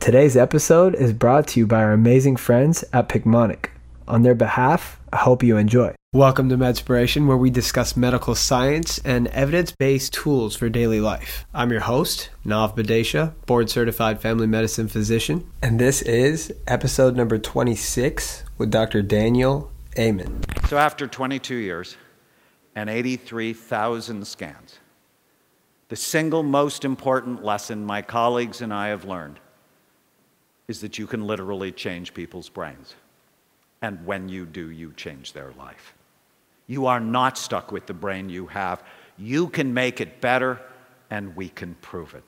Today's episode is brought to you by our amazing friends at Picmonic. On their behalf, I hope you enjoy. Welcome to Medspiration, where we discuss medical science and evidence based tools for daily life. I'm your host, Nav Badesha, board certified family medicine physician, and this is episode number 26 with Dr. Daniel Amen. So, after 22 years and 83,000 scans, the single most important lesson my colleagues and I have learned is that you can literally change people's brains. And when you do, you change their life. You are not stuck with the brain you have. You can make it better, and we can prove it.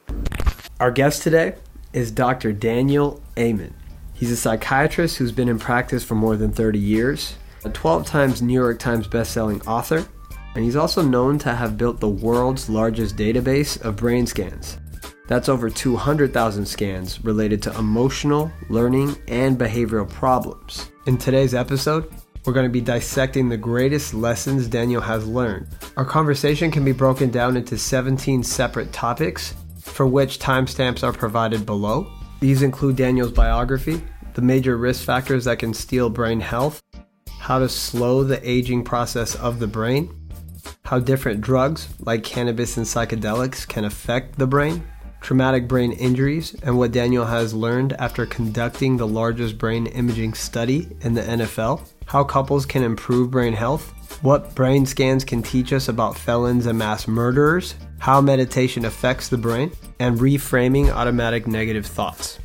Our guest today is Dr. Daniel Amen. He's a psychiatrist who's been in practice for more than 30 years, a 12 times New York Times bestselling author, and he's also known to have built the world's largest database of brain scans. That's over 200,000 scans related to emotional, learning, and behavioral problems. In today's episode, we're going to be dissecting the greatest lessons Daniel has learned. Our conversation can be broken down into 17 separate topics, for which timestamps are provided below. These include Daniel's biography, the major risk factors that can steal brain health, how to slow the aging process of the brain, how different drugs like cannabis and psychedelics can affect the brain, traumatic brain injuries, and what Daniel has learned after conducting the largest brain imaging study in the NFL, how couples can improve brain health, what brain scans can teach us about felons and mass murderers, how meditation affects the brain, and reframing automatic negative thoughts.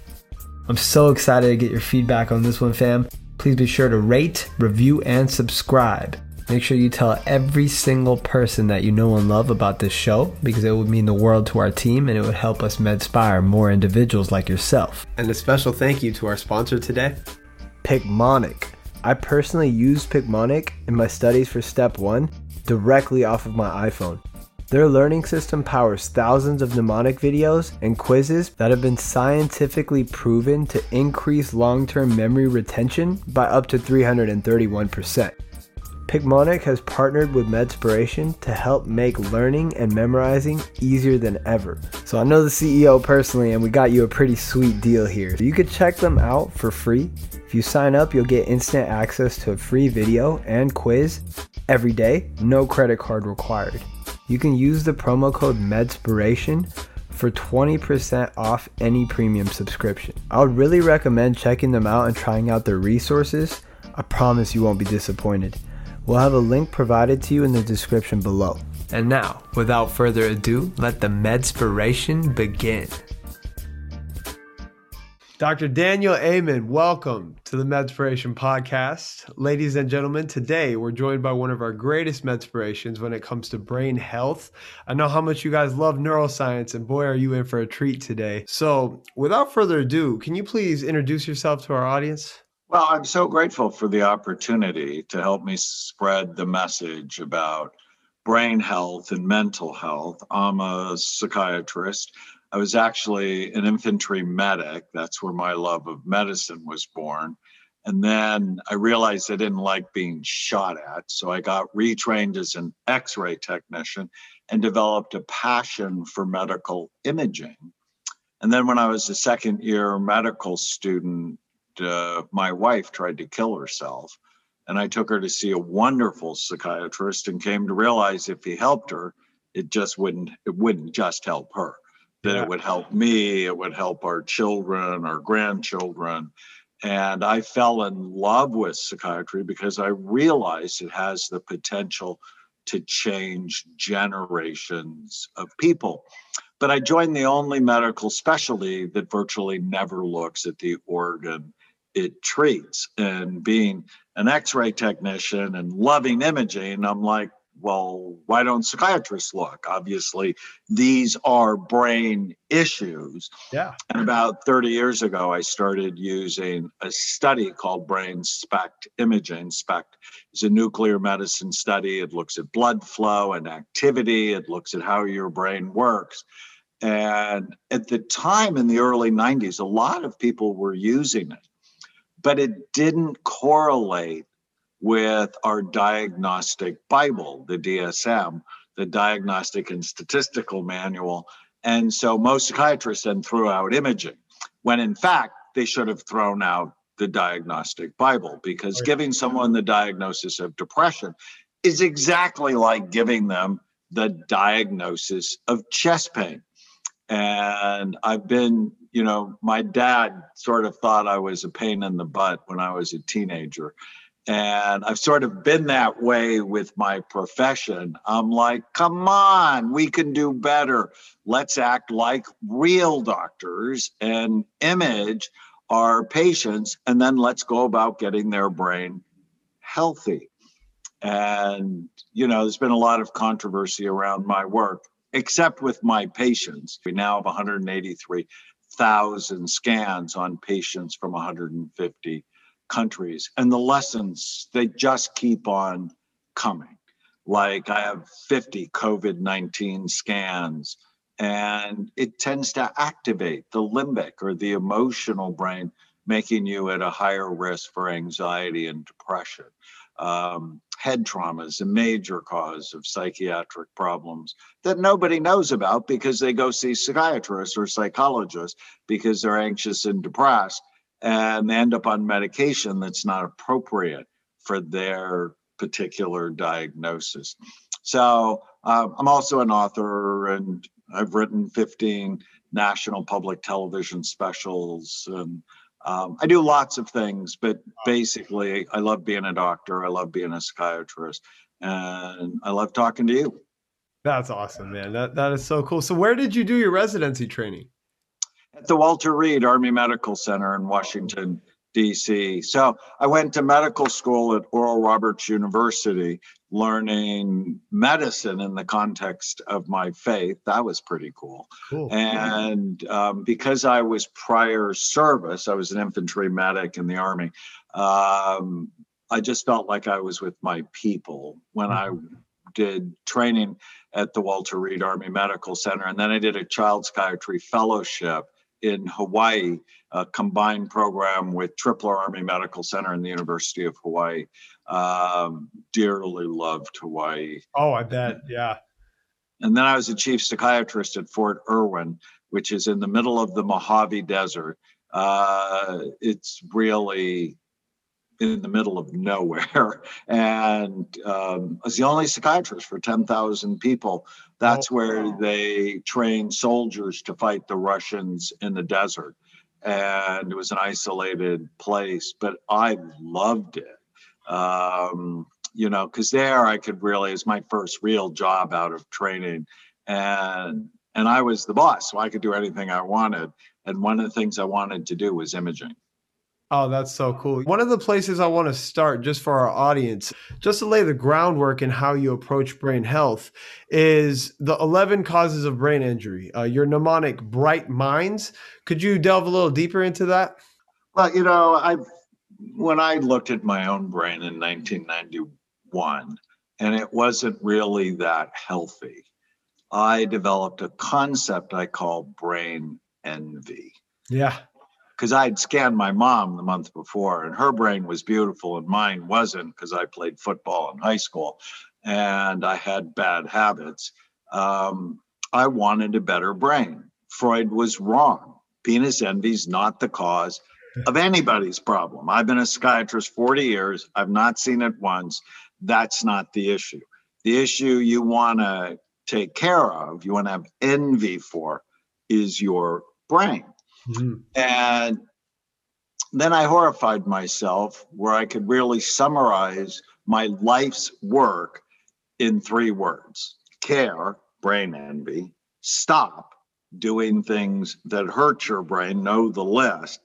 I'm so excited to get your feedback on this one, fam. Please be sure to rate, review, and subscribe. Make sure you tell every single person that you know and love about this show because it would mean the world to our team and it would help us medspire more individuals like yourself. And a special thank you to our sponsor today, Picmonic. I personally used Picmonic in my studies for step one directly off of my iPhone. Their learning system powers thousands of mnemonic videos and quizzes that have been scientifically proven to increase long term memory retention by up to 331%. Picmonic has partnered with Medspiration to help make learning and memorizing easier than ever. So I know the CEO personally, and we got you a pretty sweet deal here. You could check them out for free. If you sign up, you'll get instant access to a free video and quiz every day, no credit card required. You can use the promo code MEDSPIRATION for 20% off any premium subscription. I would really recommend checking them out and trying out their resources. I promise you won't be disappointed. We'll have a link provided to you in the description below. And now, without further ado, let the medspiration begin. Dr. Daniel Amen, welcome to the Medspiration podcast. Ladies and gentlemen, today we're joined by one of our greatest medspirations when it comes to brain health. I know how much you guys love neuroscience, and boy, are you in for a treat today. So, without further ado, can you please introduce yourself to our audience? Well, I'm so grateful for the opportunity to help me spread the message about brain health and mental health. I'm a psychiatrist. I was actually an infantry medic. That's where my love of medicine was born. And then I realized I didn't like being shot at. So I got retrained as an x ray technician and developed a passion for medical imaging. And then when I was a second year medical student, uh, my wife tried to kill herself. And I took her to see a wonderful psychiatrist and came to realize if he helped her, it just wouldn't it wouldn't just help her. That yeah. it would help me, it would help our children, our grandchildren. And I fell in love with psychiatry because I realized it has the potential to change generations of people. But I joined the only medical specialty that virtually never looks at the organ it treats. And being an x ray technician and loving imaging, I'm like, well, why don't psychiatrists look? Obviously, these are brain issues. Yeah. And about 30 years ago, I started using a study called Brain SPECT imaging. SPECT is a nuclear medicine study. It looks at blood flow and activity, it looks at how your brain works. And at the time in the early 90s, a lot of people were using it but it didn't correlate with our diagnostic Bible, the DSM, the Diagnostic and Statistical Manual. And so most psychiatrists then threw out imaging. when in fact they should have thrown out the diagnostic Bible because giving someone the diagnosis of depression is exactly like giving them the diagnosis of chest pain. And I've been, you know, my dad sort of thought I was a pain in the butt when I was a teenager. And I've sort of been that way with my profession. I'm like, come on, we can do better. Let's act like real doctors and image our patients, and then let's go about getting their brain healthy. And, you know, there's been a lot of controversy around my work, except with my patients. We now have 183,000 scans on patients from 150 countries. And the lessons, they just keep on coming. Like I have 50 COVID 19 scans, and it tends to activate the limbic or the emotional brain, making you at a higher risk for anxiety and depression. Um, head trauma is a major cause of psychiatric problems that nobody knows about because they go see psychiatrists or psychologists because they're anxious and depressed and they end up on medication that's not appropriate for their particular diagnosis. So um, I'm also an author and I've written 15 national public television specials and um, I do lots of things, but basically, I love being a doctor. I love being a psychiatrist, and I love talking to you. That's awesome, man. That that is so cool. So where did you do your residency training? At the Walter Reed Army Medical Center in Washington, D.C. So I went to medical school at Oral Roberts University, learning medicine in the context of my faith. That was pretty cool. Cool. And um, because I was prior service, I was an infantry medic in the Army. Um, I just felt like I was with my people when I did training at the Walter Reed Army Medical Center. And then I did a child psychiatry fellowship in Hawaii, a combined program with Tripler Army Medical Center and the University of Hawaii. Um, dearly loved Hawaii. Oh, I bet. Yeah. And then I was a chief psychiatrist at Fort Irwin, which is in the middle of the Mojave Desert. Uh, it's really in the middle of nowhere. And um, I was the only psychiatrist for 10,000 people. That's Oh, where wow. they train soldiers to fight the Russians in the desert. And it was an isolated place, but I loved it. Um, you know, because there I could really, it's my first real job out of training. And and I was the boss, so I could do anything I wanted. And one of the things I wanted to do was imaging. Oh, that's so cool. One of the places I want to start, just for our audience, just to lay the groundwork in how you approach brain health, is the 11 causes of brain injury, uh, your mnemonic Bright Minds. Could you delve a little deeper into that? Well, you know, I when I looked at my own brain in 1991, and it wasn't really that healthy, I developed a concept I call brain envy. Yeah. Because I'd scanned my mom the month before, and her brain was beautiful, and mine wasn't because I played football in high school and I had bad habits. Um, I wanted a better brain. Freud was wrong. Penis envy is not the cause of anybody's problem. I've been a psychiatrist 40 years. I've not seen it once. That's not the issue. The issue you want to take care of, you want to have envy for, is your brain. Mhm. And then I horrified myself where I could really summarize my life's work in three words care, brain envy, stop doing things that hurt your brain, know the list,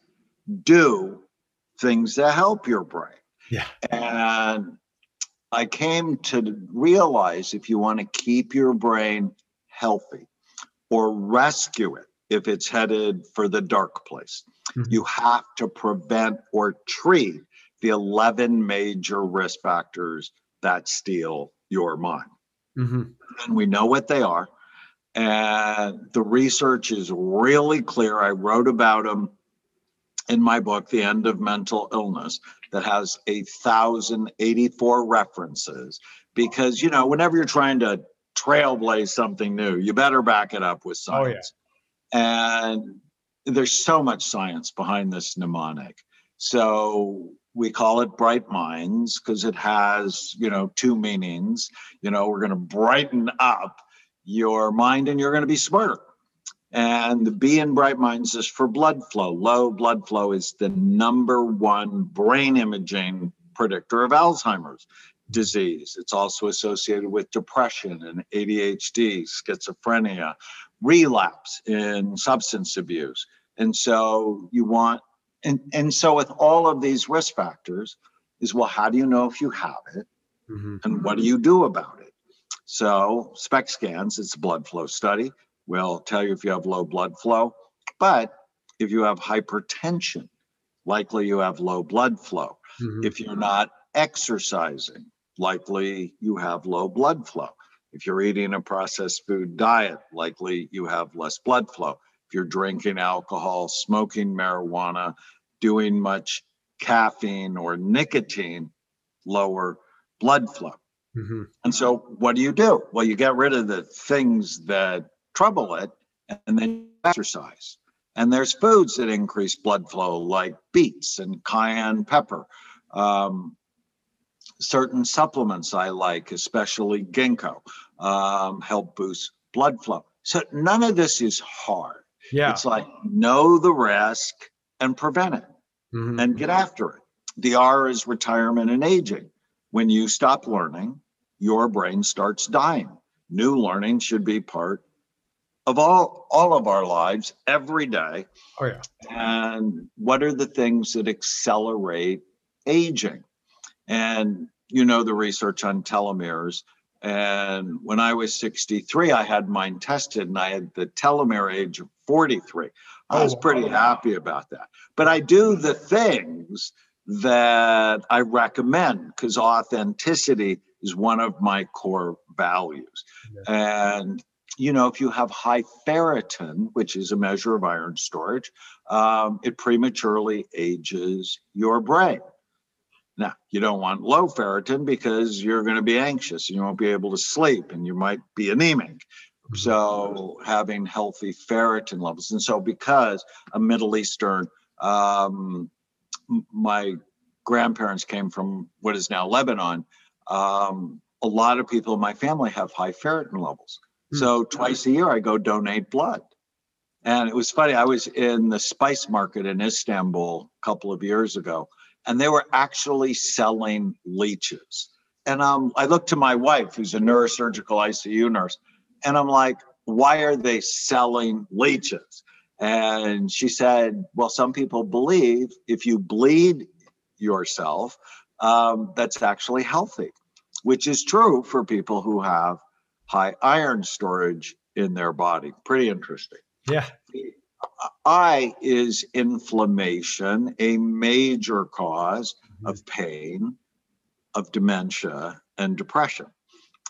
do things that help your brain. Yeah. And I came to realize if you want to keep your brain healthy or rescue it if it's headed for the dark place, Mhm. you have to prevent or treat the 11 major risk factors that steal your mind. Mhm. And we know what they are. And the research is really clear. I wrote about them in my book, The End of Mental Illness, that has a thousand eighty-four references. Because you know, whenever you're trying to trailblaze something new, you better back it up with Oh, yeah. And there's so much science behind this mnemonic. So we call it bright minds because it has, you know, two meanings. You know, we're going to brighten up your mind and you're going to be smarter. And the B in bright minds is for blood flow. Low blood flow is the number one brain imaging predictor of Alzheimer's disease. It's also associated with depression and ADHD, schizophrenia, relapse in substance abuse. And so you want, and, and so with all of these risk factors, is well, how do you know if you have it? Mm-hmm. And what do you do about it? So, SPECT scans, it's a blood flow study, will tell you if you have low blood flow. But if you have hypertension, likely you have low blood flow. Mm-hmm. If you're not exercising, likely you have low blood flow. If you're eating a processed food diet, likely you have less blood flow. If you're drinking alcohol, smoking marijuana, doing much caffeine or nicotine, lower blood flow. Mm-hmm. And so, what do you do? Well, you get rid of the things that trouble it and then exercise. And there's foods that increase blood flow, like beets and cayenne pepper. Um, certain supplements I like, especially ginkgo, um, help boost blood flow. So none of this is hard. Yeah. It's like know the risk and prevent it mm-hmm. and get after it. The R is retirement and aging. When you stop learning, your brain starts dying. New learning should be part of all all of our lives every day. Oh yeah. And what are the things that accelerate aging? And you know the research on telomeres. And when I was 63, I had mine tested and I had the telomere age of 43. I was pretty happy about that. But I do the things that I recommend because authenticity is one of my core values. Yeah. And you know, if you have high ferritin, which is a measure of iron storage, um, it prematurely ages your brain. Now, you don't want low ferritin because you're going to be anxious and you won't be able to sleep and you might be anemic. Mm-hmm. So, having healthy ferritin levels. And so, because a Middle Eastern, um, my grandparents came from what is now Lebanon, um, a lot of people in my family have high ferritin levels. Mm-hmm. So, twice a year, I go donate blood. And it was funny, I was in the spice market in Istanbul a couple of years ago and they were actually selling leeches. And um, I looked to my wife, who's a neurosurgical ICU nurse, and I'm like, why are they selling leeches? And she said, well, some people believe if you bleed yourself, um, that's actually healthy, which is true for people who have high iron storage in their body. Pretty interesting. Yeah. I is inflammation, a major because mm-hmm. of pain, of dementia, and depression.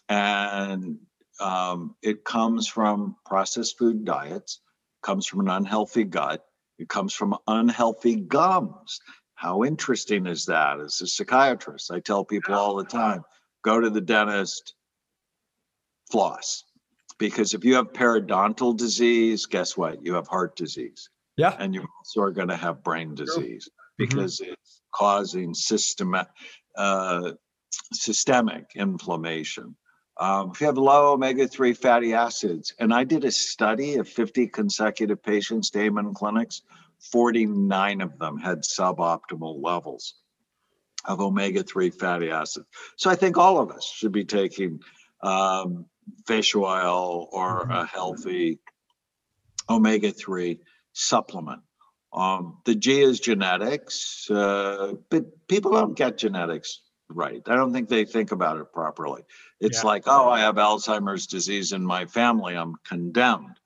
And um, it comes from processed food diets, comes from an unhealthy gut, it comes from unhealthy gums. How interesting is that? As a psychiatrist, I tell people all the time go to the dentist, floss because if you have periodontal disease, guess what? You have heart disease. Yeah. And you also are going to have brain disease mm-hmm. because mm-hmm. it's causing systemic, uh, systemic inflammation. Um, if you have low omega 3 fatty acids, and I did a study of 50 consecutive patients, Amen clinics, 49 of them had suboptimal levels of omega 3 fatty acids. So I think all of us should be taking um, fish oil or mm-hmm. a healthy omega 3 supplement. Um, the G is genetics, uh, but people don't get genetics right. I don't think they think about it properly. It's yeah. like, oh, I have Alzheimer's disease in my family, I'm condemned.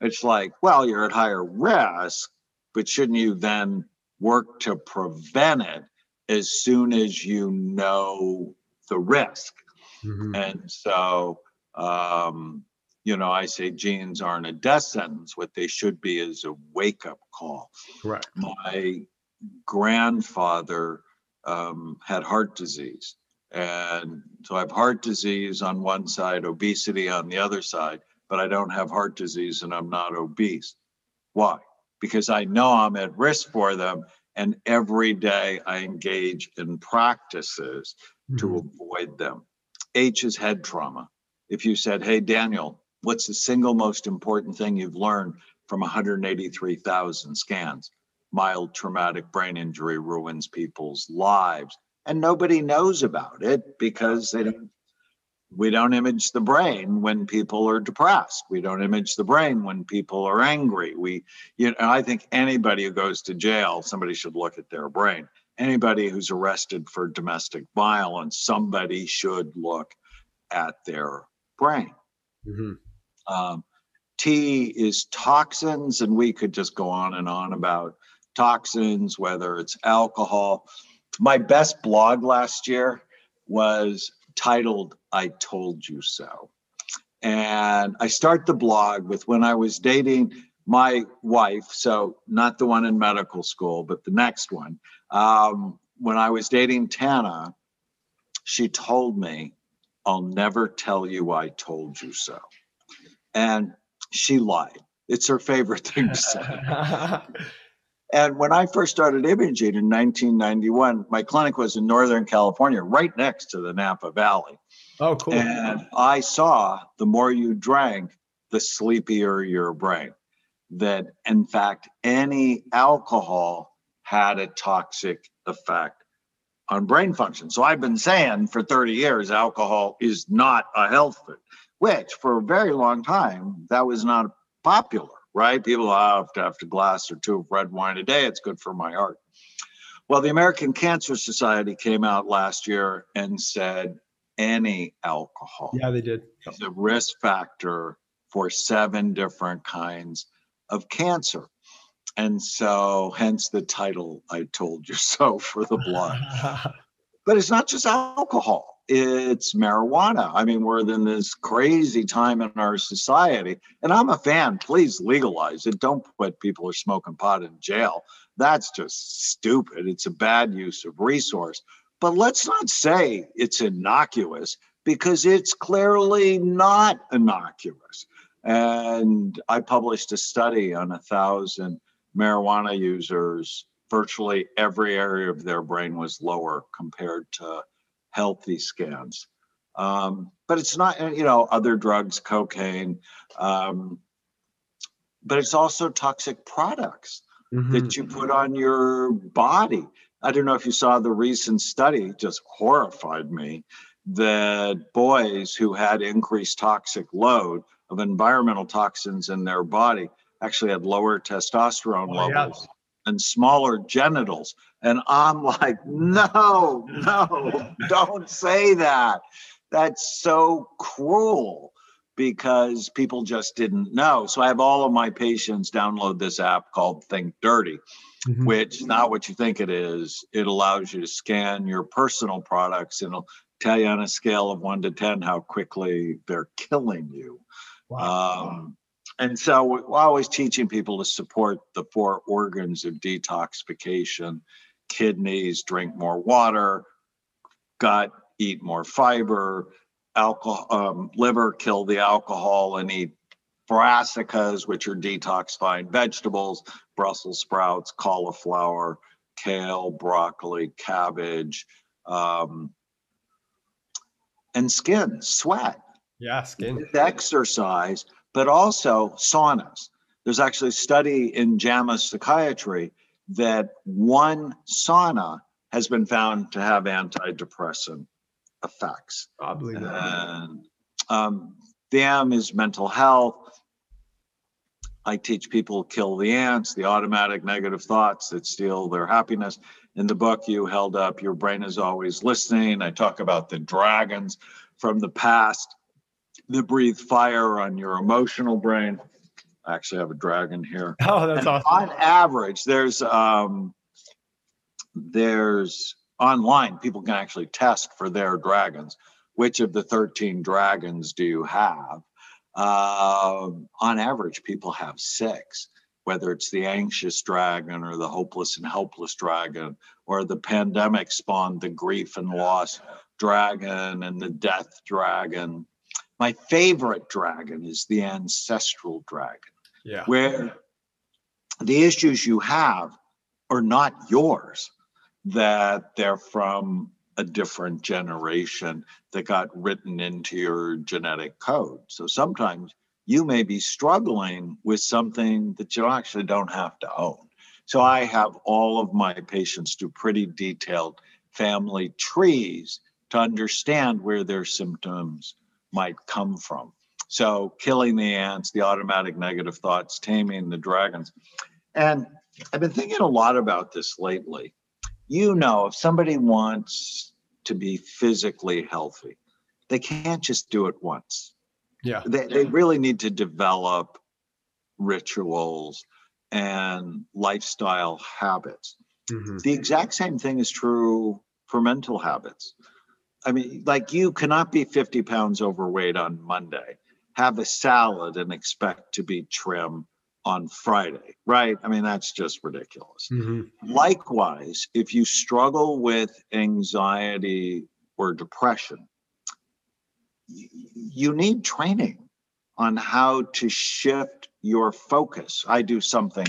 It's like, well, you're at higher risk, but shouldn't you then work to prevent it as soon as you know the risk? Mm-hmm. And so um, you know, I say genes aren't a death sentence. What they should be is a wake up call. Right. My grandfather um, had heart disease. And so I have heart disease on one side, obesity on the other side, but I don't have heart disease and I'm not obese. Why? because I know I'm at risk for them. And every day I engage in practices to Mhm. avoid them. H is head trauma. If you said, Hey, Daniel, what's the single most important thing you've learned from 183,000 scans? Mild traumatic brain injury ruins people's lives. And nobody knows about it because they don't. We don't image the brain when people are depressed. We don't image the brain when people are angry. We, you know, I think anybody who goes to jail, somebody should look at their brain anybody who's arrested for domestic violence, somebody should look at their brain. Mhm. Um, T is toxins, and we could just go on and on about toxins, whether it's alcohol. My best blog last year was titled I Told You So. And I start the blog with when I was dating my wife, so not the one in medical school, but the next one. Um, when I was dating Tana, she told me, I'll never tell you I told you so. And she lied. It's her favorite thing to say. And when I first started imaging in 1991, my clinic was in Northern California, right next to the Napa Valley. oh, cool. And I saw the more you drank, the sleepier your brain. That in fact, any alcohol had a toxic effect on brain function. So I've been saying for 30 years, alcohol is not a health food, which for a very long time, that was not popular, right? People "Oh, have to have a glass or two of red wine a day. It's good for my heart. Well, the American Cancer Society came out last year and said any alcohol yeah, they did. is a risk factor for seven different kinds of cancer. And so, hence the title, I told you so for the blog. But it's not just alcohol, it's marijuana. I mean, we're in this crazy time in our society. And I'm a fan, please legalize it. Don't put people who are smoking pot in jail. That's just stupid. It's a bad use of resource. But let's not say it's innocuous because it's clearly not innocuous. And I published a study on a thousand marijuana users. Virtually every area of their brain was lower compared to healthy scans. Um, but it's not, you know, other drugs, cocaine, um, but it's also toxic products Mhm. that you put on your body. I don't know if you saw the recent study, just horrified me that boys who had increased toxic load of environmental toxins in their body actually had lower testosterone Oh, yeah. levels and smaller genitals. And I'm like, no, no, don't say that. That's so cruel because people just didn't know. So I have all of my patients download this app called Think Dirty Mhm. which is not what you think it is. It allows you to scan your personal products and it'll tell you on a scale of one to 10 how quickly they're killing you. Wow. Um, and so we're always teaching people to support the four organs of detoxification kidneys, drink more water, gut, eat more fiber, alcohol, um, liver, kill the alcohol, and eat brassicas, which are detoxifying vegetables, Brussels sprouts, cauliflower, kale, broccoli, cabbage, um, and skin, sweat yeah, skin. exercise, but also saunas. There's actually a study in JAMA Psychiatry that one sauna has been found to have antidepressant effects. I believe that. And um, the M is mental health. I teach people kill the ants, the automatic negative thoughts that steal their happiness. In the book you held up, Your Brain is Always Listening. I talk about the dragons from the past that breathe fire on your emotional brain. I actually have a dragon here. Oh, that's And awesome. On average, there's um, there's online people can actually test for their dragons. Which of the 13 dragons do you have? Um, on average, people have six. Whether it's the anxious dragon or the hopeless and helpless dragon, or the pandemic spawned the grief and loss dragon and the death dragon. My favorite dragon is the ancestral dragon Yeah. where the issues you have are not yours, that they're from a different generation that got written into your genetic code. So sometimes you may be struggling with something that you actually don't have to own. So I have all of my patients do pretty detailed family trees to understand where their symptoms might come from. So killing the ants, the automatic negative thoughts, taming the dragons. And I've been thinking a lot about this lately. You know, if somebody wants to be physically healthy, they can't just do it once. Yeah. They, they really need to develop rituals and lifestyle habits. Mm-hmm. The exact same thing is true for mental habits. I mean, like you cannot be 50 pounds overweight on Monday, have a salad and expect to be trim on Friday, right? I mean, that's just ridiculous. Mm-hmm. Likewise, if you struggle with anxiety or depression, you need training on how to shift your focus. I do something,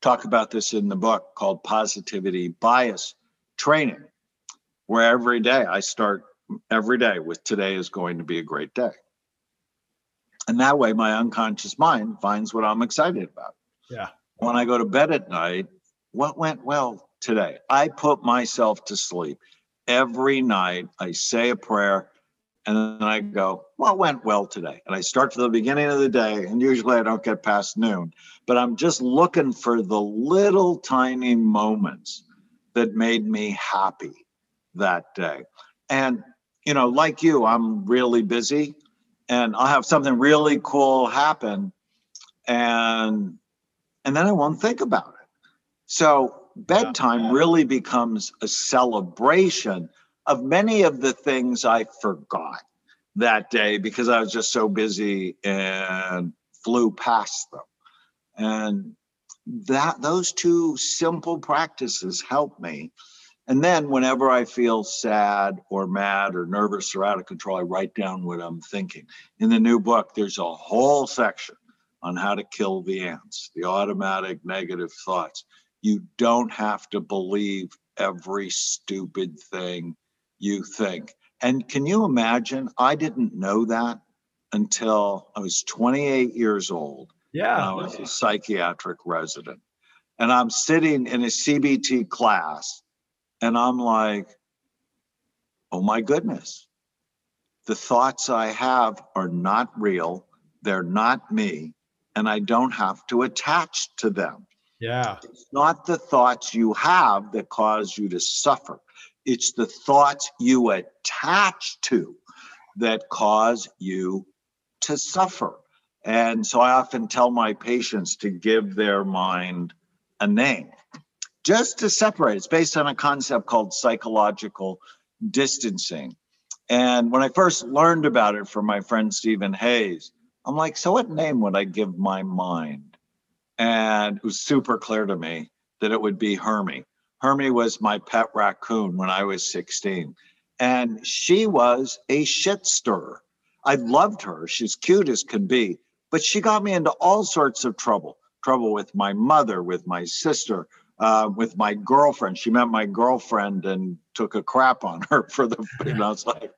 talk about this in the book called positivity bias training, where every day I start every day with today is going to be a great day. And that way my unconscious mind finds what I'm excited about. Yeah. When I go to bed at night, what went well today? I put myself to sleep every night. I say a prayer and then I go, what went well today? And I start from the beginning of the day. And usually I don't get past noon, but I'm just looking for the little tiny moments that made me happy that day. And, you know, like you, I'm really busy and I'll have something really cool happen and and then I won't think about it. So bedtime really becomes a celebration of many of the things I forgot that day because I was just so busy and flew past them. And that those two simple practices help me. And then whenever I feel sad or mad or nervous or out of control, I write down what I'm thinking. In the new book, there's a whole section on how to kill the ants, the automatic negative thoughts. You don't have to believe every stupid thing you think. And can you imagine? I didn't know that until I was 28 years old. Yeah. I was a psychiatric resident. And I'm sitting in a CBT class and I'm like, oh my goodness, the thoughts I have are not real. They're not me. And I don't have to attach to them. Yeah. It's not the thoughts you have that cause you to suffer. It's the thoughts you attach to that cause you to suffer. And so I often tell my patients to give their mind a name just to separate. It's based on a concept called psychological distancing. And when I first learned about it from my friend Steven Hayes, I'm like, so what name would I give my mind? And it was super clear to me that it would be Hermie. Hermie was my pet raccoon when I was 16. And she was a shit stirrer. I loved her. She's cute as can be, but she got me into all sorts of trouble trouble with my mother, with my sister, uh, with my girlfriend. She met my girlfriend and took a crap on her for the, you know, it's like,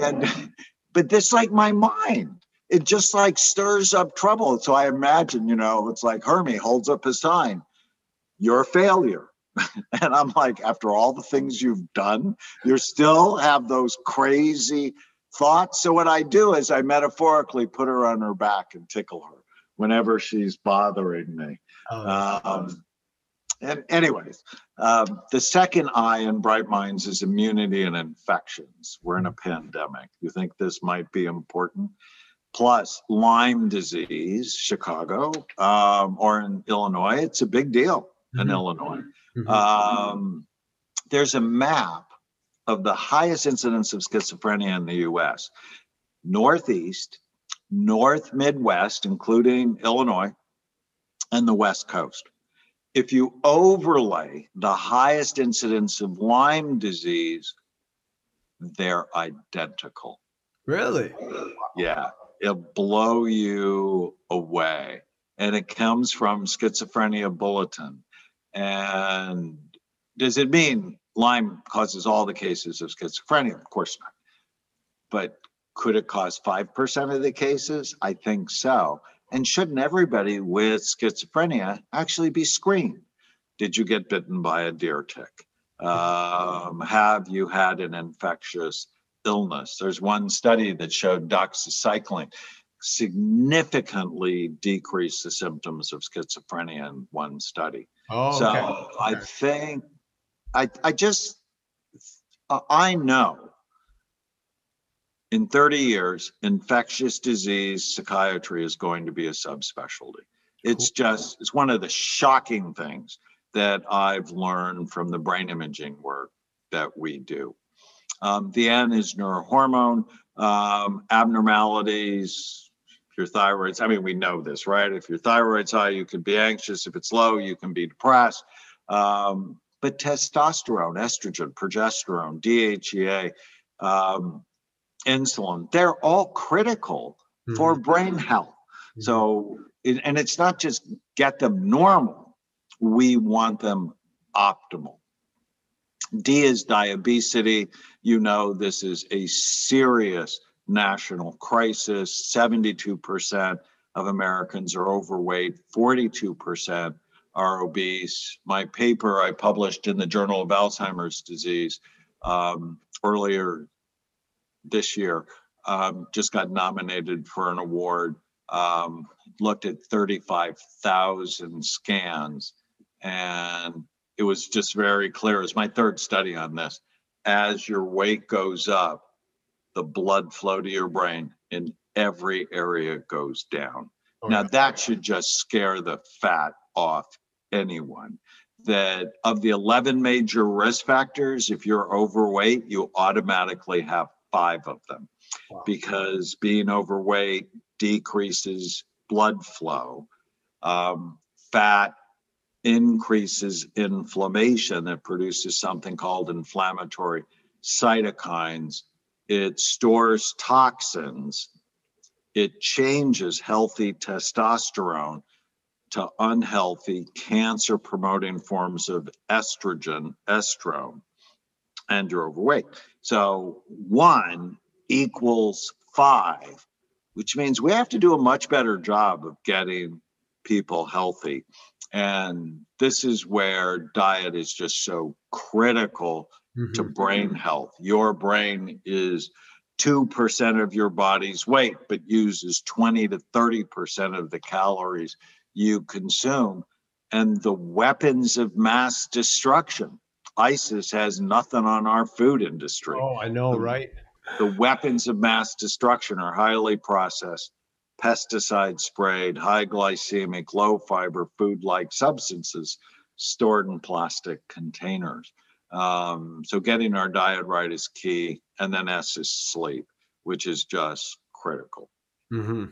and, but this like my mind. It just like stirs up trouble. So I imagine, you know, it's like Hermie holds up his sign. You're a failure. and I'm like, after all the things you've done, you still have those crazy thoughts. So what I do is I metaphorically put her on her back and tickle her whenever she's bothering me. Oh, Um, and anyways, um, the second I in Bright Minds is immunity and infections. We're in a pandemic. You think this might be important? Plus Lyme disease, Chicago, um, or in Illinois. It's a big deal in Mhm. Illinois. Mhm. Um, there's a map of the highest incidence of schizophrenia in the US. Northeast, North Midwest, including Illinois, and the West Coast. If you overlay the highest incidence of Lyme disease, they're identical. really? Yeah, it'll blow you away. and it comes from Schizophrenia Bulletin. And does it mean Lyme causes all the cases of schizophrenia? Of course not. But could it cause 5% of the cases? I think so. And shouldn't everybody with schizophrenia actually be screened? Did you get bitten by a deer tick? Um, have you had an infectious illness? There's one study that showed doxycycline significantly decreased the symptoms of schizophrenia in one study. Oh, so okay. I think I I just I know in 30 years, infectious disease psychiatry is going to be a subspecialty. It's just, it's one of the shocking things that I've learned from the brain imaging work that we do. Um, the N is neurohormone um, abnormalities. Your thyroid's, I mean, we know this, right? If your thyroid's high, you can be anxious. If it's low, you can be depressed. Um, but testosterone, estrogen, progesterone, DHEA, um, insulin, they're all critical for Mhm. brain health. Mhm. So, and it's not just get them normal, we want them optimal. D is diabetes. You know, this is a serious national crisis. 72% of Americans are overweight, 42% are obese. My paper I published in the Journal of Alzheimer's Disease um, earlier this year um, just got nominated for an award. Um, looked at 35,000 scans, and it was just very clear. It's my third study on this. As your weight goes up, the blood flow to your brain in every area goes down. Now, that should just scare the fat off anyone. That of the 11 major risk factors, if you're overweight, you automatically have five of them Wow. because being overweight decreases blood flow. Um, fat increases inflammation that produces something called inflammatory cytokines. It stores toxins. It changes healthy testosterone to unhealthy cancer promoting forms of estrogen, estrone, and you're overweight. So one equals five, which means we have to do a much better job of getting people healthy. And this is where diet is just so critical to Mhm. brain health. Your brain is 2% of your body's weight, but uses 20 to 30% of the calories you consume. And the weapons of mass destruction. ISIS has nothing on our food industry. Oh, I know, right? The weapons of mass destruction are highly processed, pesticide sprayed, high glycemic, low fiber food like substances stored in plastic containers. Um, so getting our diet right is key. And then S is sleep, which is just critical. hmm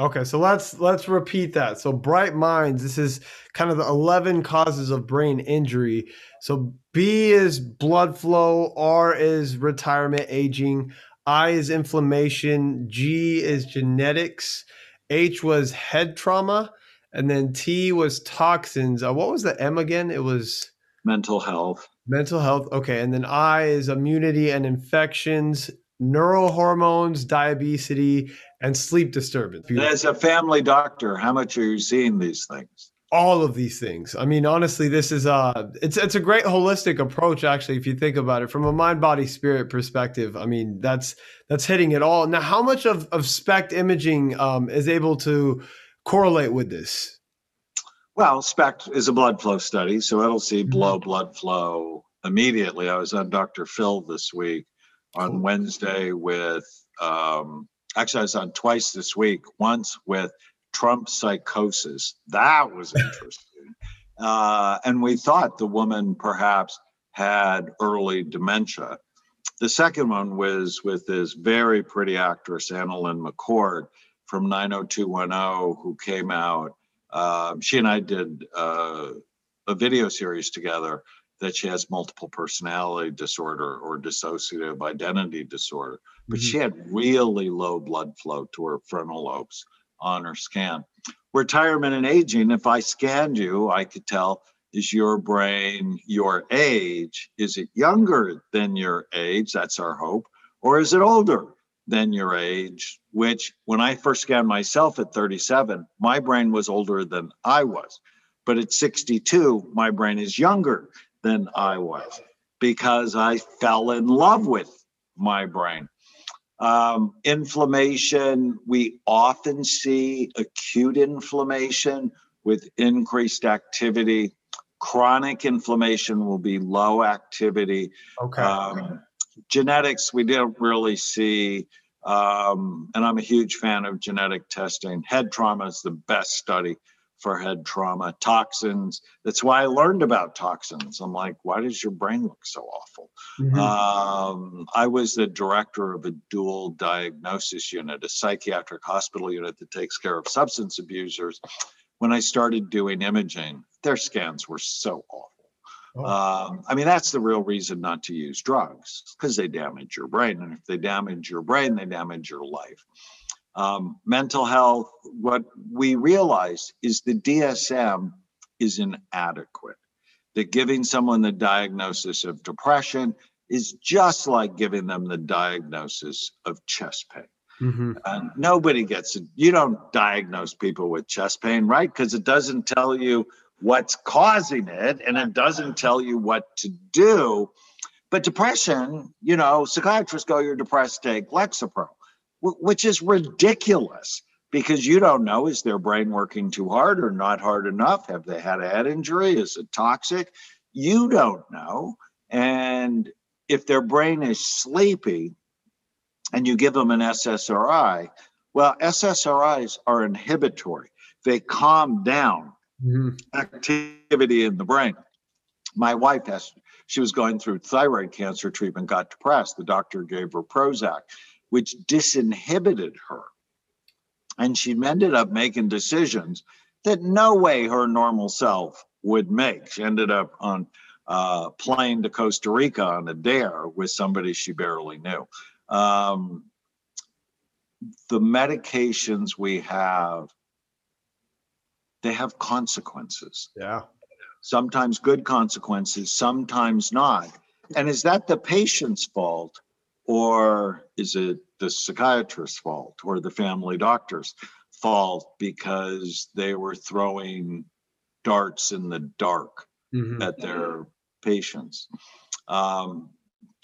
Okay, so let's let's repeat that. So bright minds. This is kind of the eleven causes of brain injury. So B is blood flow. R is retirement, aging. I is inflammation. G is genetics. H was head trauma, and then T was toxins. Uh, what was the M again? It was Mental health. mental health. Okay, and then I is immunity and infections. Neurohormones, diabetes, and sleep disturbance. As a family doctor, how much are you seeing these things? all of these things. I mean, honestly, this is uh it's it's a great holistic approach actually if you think about it from a mind body spirit perspective. I mean, that's that's hitting it all. Now, how much of of SPECT imaging um is able to correlate with this? Well, SPECT is a blood flow study, so it'll see Mhm. blow blood flow immediately. I was on Dr. Phil this week on. Wednesday with, um, actually, I was on twice this week, once with Trump psychosis. That was interesting. uh, and we thought the woman perhaps had early dementia. The second one was with this very pretty actress, AnnaLynne McCord from 90210, who came out. Um, she and I did uh, a video series together that she has multiple personality disorder or dissociative identity disorder, but Mhm. she had really low blood flow to her frontal lobes on her scan. Retirement and aging, if I scanned you, I could tell is your brain your age? Is it younger than your age? That's our hope. Or is it older than your age? Which, when I first scanned myself at 37, my brain was older than I was. But at 62, my brain is younger than I was because I fell in love with my brain. Um, inflammation, we often see acute inflammation with increased activity Chronic inflammation will be low activity. Okay. Um, genetics, we don't really see, um, and I'm a huge fan of genetic testing. Head trauma is the best study for head trauma. Toxins, that's why I learned about toxins. I'm like, why does your brain look so awful? Mm-hmm. Um, I was the director of a dual diagnosis unit, a psychiatric hospital unit that takes care of substance abusers when I started doing imaging, their scans were so awful. Oh. Um, I mean, that's the real reason not to use drugs because they damage your brain. And if they damage your brain, they damage your life. Um, mental health, what we realize is the DSM is inadequate. That giving someone the diagnosis of depression is just like giving them the diagnosis of chest pain. Mm-hmm. And nobody gets it. You don't diagnose people with chest pain, right? Because it doesn't tell you what's causing it and it doesn't tell you what to do. But depression, you know, psychiatrists go, you're depressed, take Lexapro, which is ridiculous because you don't know is their brain working too hard or not hard enough? Have they had a head injury? Is it toxic? You don't know. And if their brain is sleepy, and you give them an SSRI, well, SSRIs are inhibitory. They calm down mm-hmm. activity in the brain. My wife has, she was going through thyroid cancer treatment, got depressed. The doctor gave her Prozac, which disinhibited her. And she ended up making decisions that no way her normal self would make. She ended up on a plane to Costa Rica on a dare with somebody she barely knew um, the medications we have they have consequences yeah sometimes good consequences sometimes not and is that the patient's fault or is it the psychiatrist's fault or the family doctor's fault because they were throwing darts in the dark mm-hmm. at their patients um,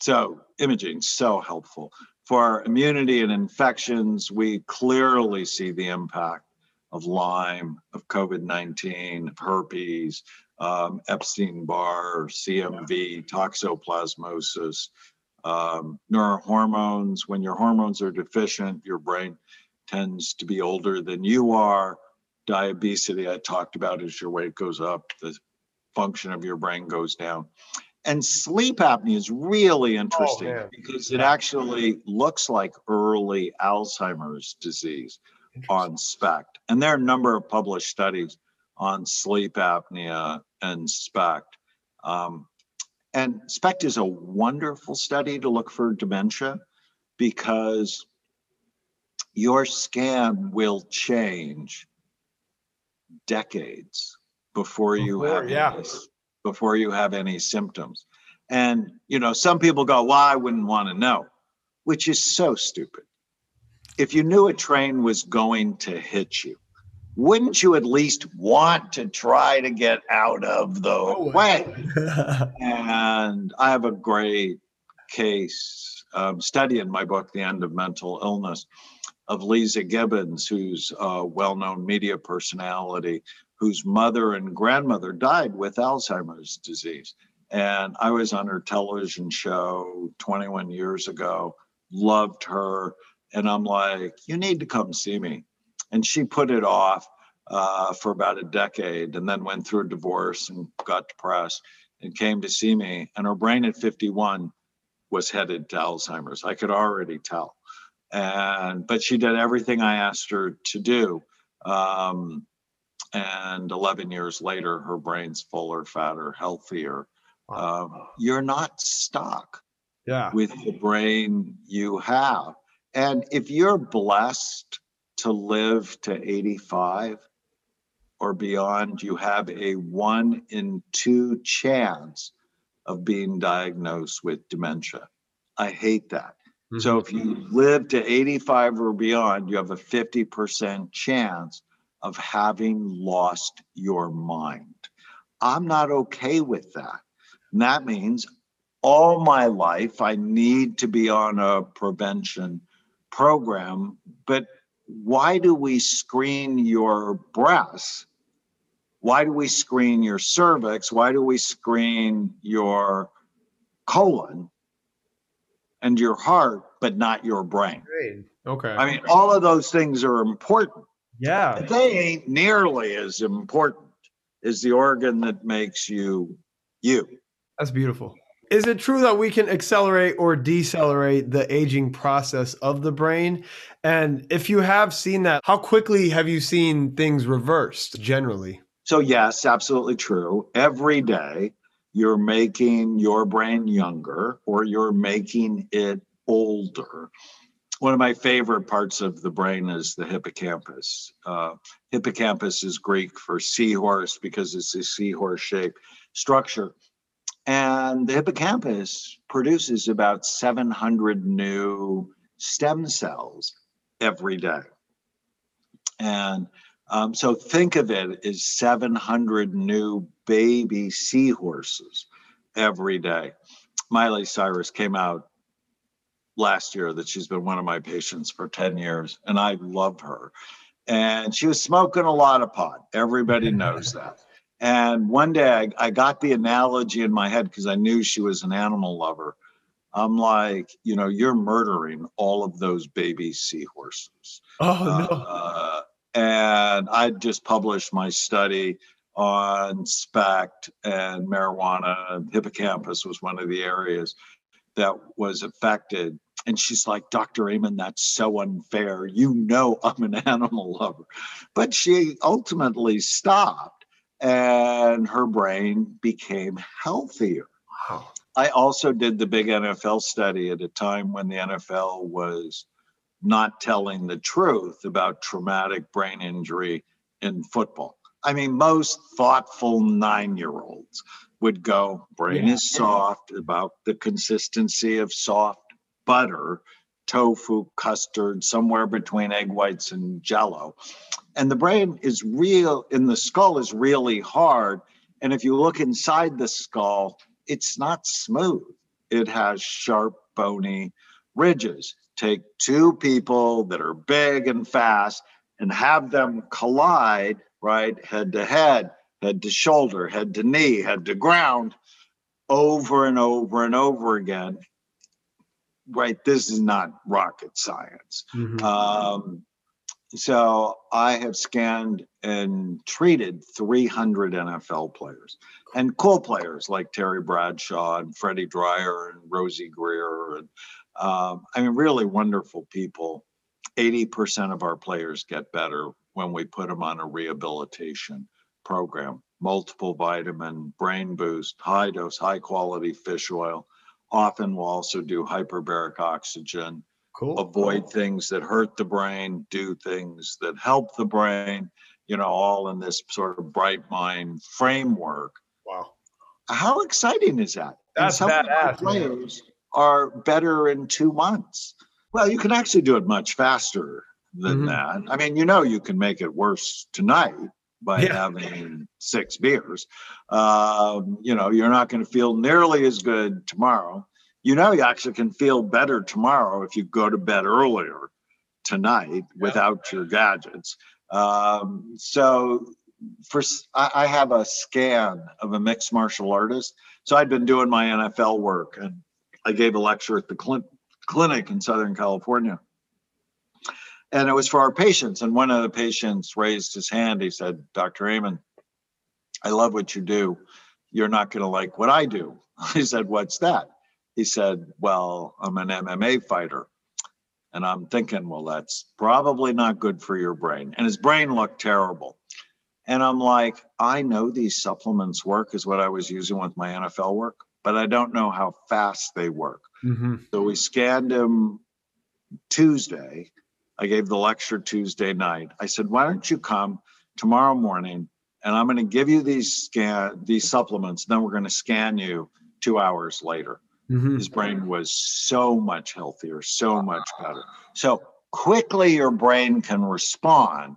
so imaging so helpful for immunity and infections. We clearly see the impact of Lyme, of COVID-19, of herpes, um, Epstein-Barr, CMV, toxoplasmosis, um, neurohormones. When your hormones are deficient, your brain tends to be older than you are. Diabetes, I talked about, as your weight goes up, the function of your brain goes down. And sleep apnea is really oh, interesting oh, because it actually looks like early Alzheimer's disease on SPECT. And there are a number of published studies on sleep apnea and SPECT. Um, and SPECT is a wonderful study to look for dementia because your scan will change decades before you before, have yeah before you have any symptoms. And, you know, some people go, well, I wouldn't want to know, which is so stupid. If you knew a train was going to hit you, wouldn't you at least want to try to get out of the oh, way? and I have a great case um, study in my book, The End of Mental Illness, of Leeza Gibbons, who's a well known media personality whose mother and grandmother died with Alzheimer's disease. And I was on her television show 21 years ago, loved her. And I'm like, you need to come see me. And she put it off uh, for about a decade and then went through a divorce and got depressed and came to see me. And her brain at 51 was headed to Alzheimer's. I could already tell. And but she did everything I asked her to do. Um, and 11 years later her brain's fuller fatter healthier wow. um, you're not stuck yeah. with the brain you have and if you're blessed to live to 85 or beyond, you have a one in two chance of being diagnosed with dementia. I hate that. Mm-hmm. So if you live to 85 or beyond, you have a 50% chance of having lost your mind. I'm not okay with that. And that means all my life I need to be on a prevention program. But why do we screen your breasts? Why do we screen your cervix? Why do we screen your colon and your heart, but not your brain? Okay. I mean, all of those things are important. Yeah. They ain't nearly as important as the organ that makes you you. That's beautiful. Is it true that we can accelerate or decelerate the aging process of the brain? And if you have seen that, how quickly have you seen things reversed generally? So, yes, absolutely true. Every day you're making your brain younger or you're making it older. One of my favorite parts of the brain is the hippocampus. Uh, hippocampus is Greek for seahorse because it's a seahorse shaped structure. And the hippocampus produces about 700 new stem cells every day. And um, so think of it as 700 new baby seahorses every day. Miley Cyrus came out last year that she's been one of my patients for 10 years, and I love her. And she was smoking a lot of pot. Everybody knows that. And one day I, I got the analogy in my head because I knew she was an animal lover. I'm like, you know, you're murdering all of those baby seahorses. Oh, no. Uh, and I just published my study on SPECT and marijuana. Hippocampus was one of the areas that was affected. And she's like, Dr. Amen, that's so unfair. You know, I'm an animal lover. But she ultimately stopped and her brain became healthier. Wow. I also did the big NFL study at a time when the NFL was not telling the truth about traumatic brain injury in football. I mean, most thoughtful nine year olds would go, brain yeah. is soft, about the consistency of soft butter, tofu, custard, somewhere between egg whites and jello. And the brain is real, in the skull is really hard. And if you look inside the skull, it's not smooth. It has sharp, bony ridges take two people that are big and fast and have them collide, right, head to head, head to shoulder, head to knee, head to ground, over and over and over again. Right, this is not rocket science. Mm-hmm. Um, so I have scanned and treated 300 NFL players and cool players like Terry Bradshaw and Freddie Dryer and Rosey Grier. and um, I mean, really wonderful people. 80% of our players get better when we put them on a rehabilitation program. Multiple vitamin, brain boost, high dose, high quality fish oil. Often we'll also do hyperbaric oxygen. Cool. Avoid things that hurt the brain, do things that help the brain, you know, all in this sort of bright mind framework. Wow. How exciting is that? That's badass. Players, are better in two months. Well, you can actually do it much faster than mm-hmm. that. I mean, you know, you can make it worse tonight by yeah. having six beers. Um, you know, you're not going to feel nearly as good tomorrow. You know, you actually can feel better tomorrow if you go to bed earlier tonight without your gadgets. Um, so, for I, I have a scan of a mixed martial artist. So I'd been doing my NFL work and I gave a lecture at the cl- clinic in Southern California. And it was for our patients. And one of the patients raised his hand. He said, Dr. Amen, I love what you do. You're not going to like what I do. I said, What's that? He said, Well, I'm an MMA fighter. And I'm thinking, Well, that's probably not good for your brain. And his brain looked terrible. And I'm like, I know these supplements work, is what I was using with my NFL work but I don't know how fast they work. Mm-hmm. So we scanned him Tuesday, I gave the lecture Tuesday night. I said, why don't you come tomorrow morning and I'm going to give you these scan these supplements. Then we're going to scan you two hours later. Mm-hmm. His brain was so much healthier, so much better. So quickly your brain can respond,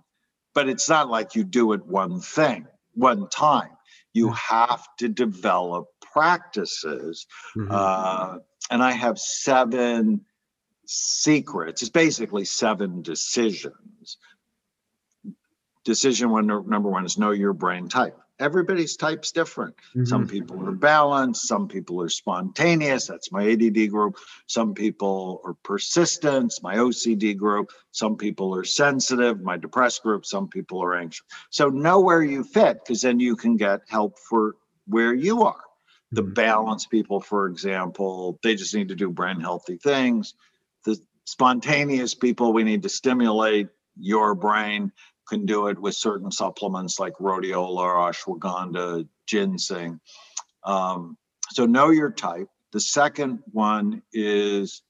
but it's not like you do it one thing, one time. You have to develop practices. Mm-hmm. Uh, and I have seven secrets. It's basically seven decisions. Decision one, number one is know your brain type. Everybody's type's different. Mm-hmm. Some people are balanced, some people are spontaneous. That's my ADD group. Some people are persistent, my OCD group. Some people are sensitive, my depressed group. Some people are anxious. So know where you fit because then you can get help for where you are. The mm-hmm. balance people, for example, they just need to do brain healthy things. Spontaneous people, we need to stimulate your brain, can do it with certain supplements like rhodiola, ashwagandha, ginseng. Um, so know your type. The second one is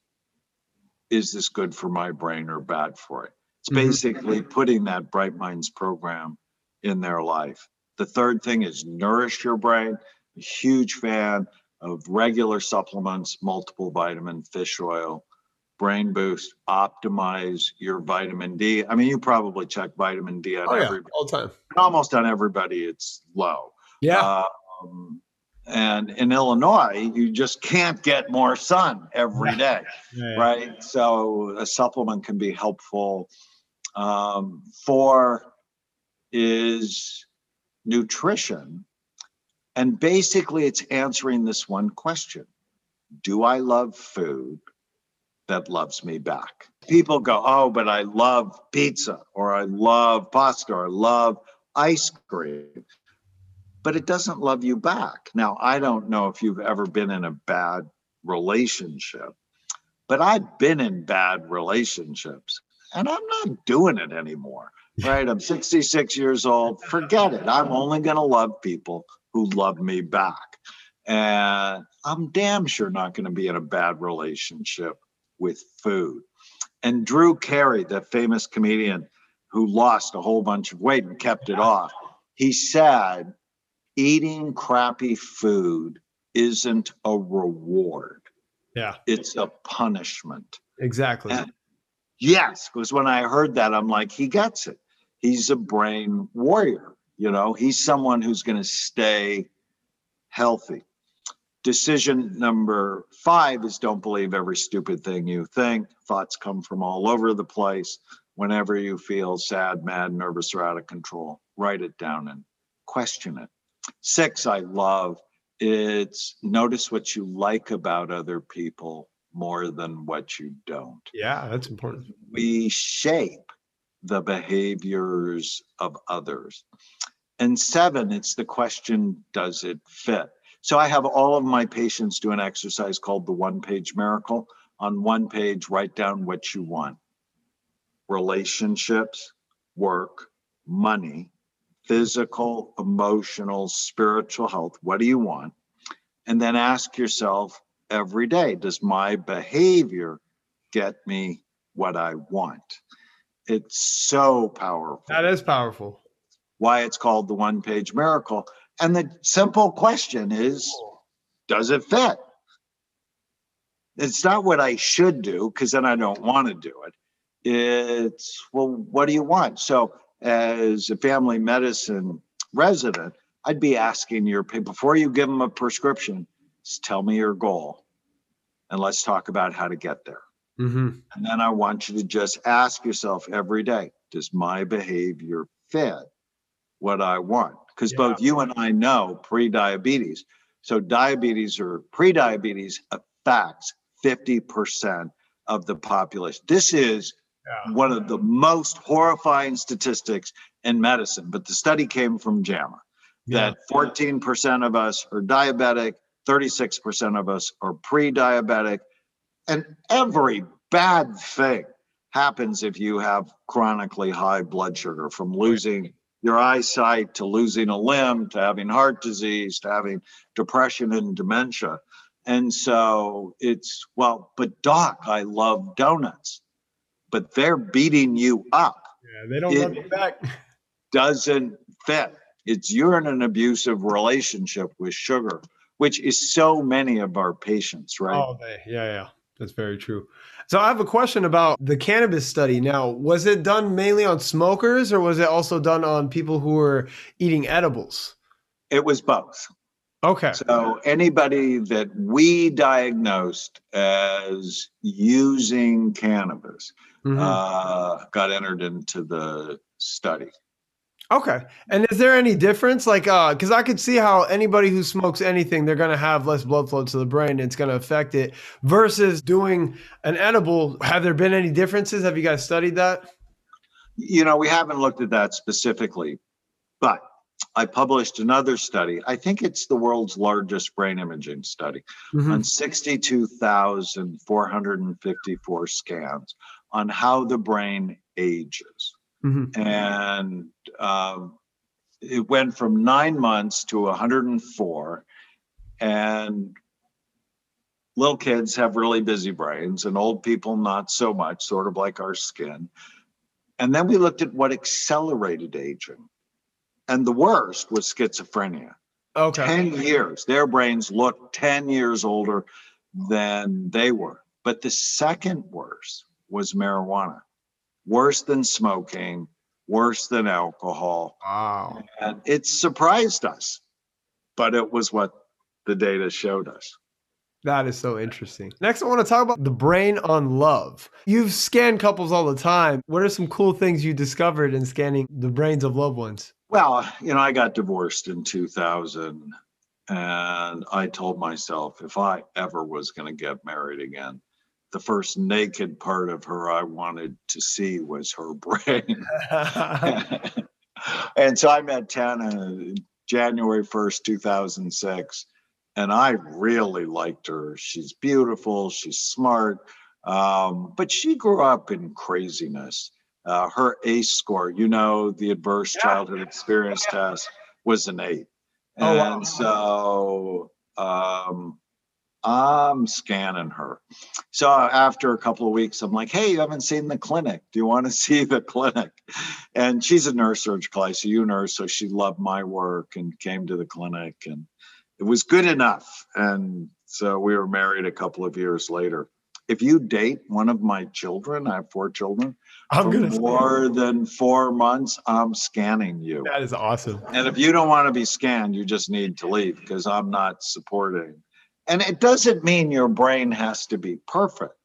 is this good for my brain or bad for it? It's mm-hmm. basically putting that Bright Minds program in their life. The third thing is nourish your brain a huge fan of regular supplements, multiple vitamin, fish oil, brain boost, optimize your vitamin D. I mean, you probably check vitamin D on oh, yeah, all the time. Almost on everybody, it's low. Yeah. Um, and in Illinois, you just can't get more sun every day, yeah, yeah. right? So a supplement can be helpful. Um, four is nutrition and basically, it's answering this one question Do I love food that loves me back? People go, Oh, but I love pizza, or I love pasta, or I love ice cream. But it doesn't love you back. Now, I don't know if you've ever been in a bad relationship, but I've been in bad relationships and I'm not doing it anymore. Right? I'm 66 years old. Forget it. I'm only going to love people who love me back. And I'm damn sure not going to be in a bad relationship with food. And Drew Carey, the famous comedian who lost a whole bunch of weight and kept it off, he said, eating crappy food isn't a reward. Yeah. It's a punishment. Exactly. And yes, because when I heard that, I'm like, he gets it. He's a brain warrior. You know, he's someone who's going to stay healthy. Decision number five is don't believe every stupid thing you think. Thoughts come from all over the place. Whenever you feel sad, mad, nervous, or out of control, write it down and question it. Six, I love it's notice what you like about other people more than what you don't. Yeah, that's important. We shape the behaviors of others. And seven, it's the question, does it fit? So I have all of my patients do an exercise called the one page miracle. On one page, write down what you want relationships, work, money, physical, emotional, spiritual health. What do you want? And then ask yourself every day, does my behavior get me what I want? It's so powerful. That is powerful why it's called the one page miracle. And the simple question is does it fit? It's not what I should do because then I don't want to do it. It's, well, what do you want? So, as a family medicine resident, I'd be asking your people before you give them a prescription, tell me your goal and let's talk about how to get there. Mm-hmm. And then I want you to just ask yourself every day does my behavior fit what I want. Because yeah. both you and I know pre-diabetes. So diabetes or pre-diabetes affects 50% of the population. This is yeah. one of the most horrifying statistics in medicine. But the study came from JAMA yeah. that 14% of us are diabetic, 36% of us are pre-diabetic, and every bad thing happens if you have chronically high blood sugar from losing your eyesight to losing a limb to having heart disease to having depression and dementia. And so it's, well, but doc, I love donuts. but they're beating you up. Yeah, they don't love you back. Doesn't fit. It's you're in an abusive relationship with sugar, which is so many of our patients, right? Oh, they, yeah, yeah. That's very true. So I have a question about the cannabis study. Now, was it done mainly on smokers or was it also done on people who were eating edibles? It was both. Okay. So anybody that we diagnosed as using cannabis Mhm. uh, got entered into the study. Okay. And is there any difference? Like, uh, because I could see how anybody who smokes anything, they're gonna have less blood flow to the brain. And it's gonna affect it. Versus doing an edible. Have there been any differences? Have you guys studied that? You know, we haven't looked at that specifically, but I published another study. I think it's the world's largest brain imaging study Mhm. on 62,454 scans on how the brain ages. Mhm. and um, it went from nine months to 104 and little kids have really busy brains and old people not so much sort of like our skin. And then we looked at what accelerated aging. And the worst was schizophrenia. Okay. 10 years. Their brains looked 10 years older than they were. But the second worst was marijuana worse than smoking worse than alcohol Wow. and it surprised us but it was what the data showed us That is so interesting. Next, I want to talk about the brain on love. You've scanned couples all the time. What are some cool things you discovered in scanning the brains of loved ones? well you know i got divorced in 2000 and i told myself if i ever was going to get married again the first naked part of her i wanted to see was her brain and so I met Tana January 1st, 2006. And I really liked her. She's beautiful, she's smart, um, but she grew up in craziness. Uh, her ACE score, you know, the Adverse Yeah. Childhood Experience Test, was an eight. Oh, And wow. so um, I'm scanning her. So after a couple of weeks, I'm like, hey, you haven't seen the clinic. Do you want to see the clinic? And she's a nurse surgical ICU nurse, so she loved my work and came to the clinic, and it was good enough. And so we were married a couple of years later. If you date one of my children, I have four children, I'm for gonna more than four months, I'm scanning you. That is awesome. And if you don't want to be scanned, you just need to leave because I'm not supporting. And it doesn't mean your brain has to be perfect.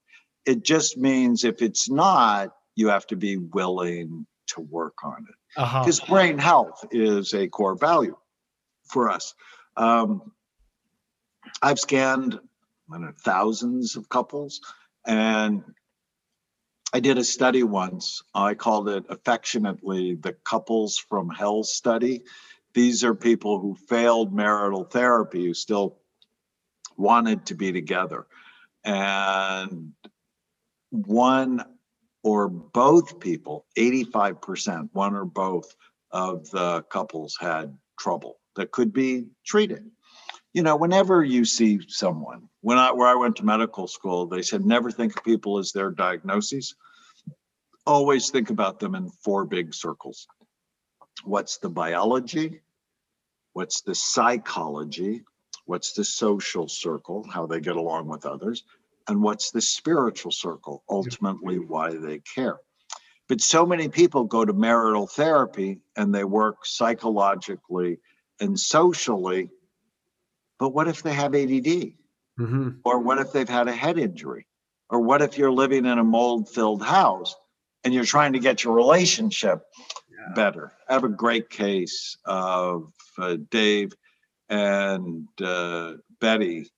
It just means if it's not, you have to be willing to work on it. Uh-huh. Because brain health is a core value for us. Um, I've scanned know, thousands of couples, and I did a study once. I called it affectionately the Couples from Hell study. These are people who failed marital therapy who still wanted to be together. And one or both people, 85%, one or both of the couples had trouble that could be treated. You know, whenever you see someone, when I where I went to medical school, they said never think of people as their diagnoses. Always think about them in four big circles. What's the biology? What's the psychology? What's the social circle, how they get along with others? And what's the spiritual circle, ultimately why they care? But so many people go to marital therapy and they work psychologically and socially. But what if they have ADD? hmm Or what if they've had a head injury? Or what if you're living in a mold filled house and you're trying to get your relationship better? I have a great case of uh, Dave and uh, Betty,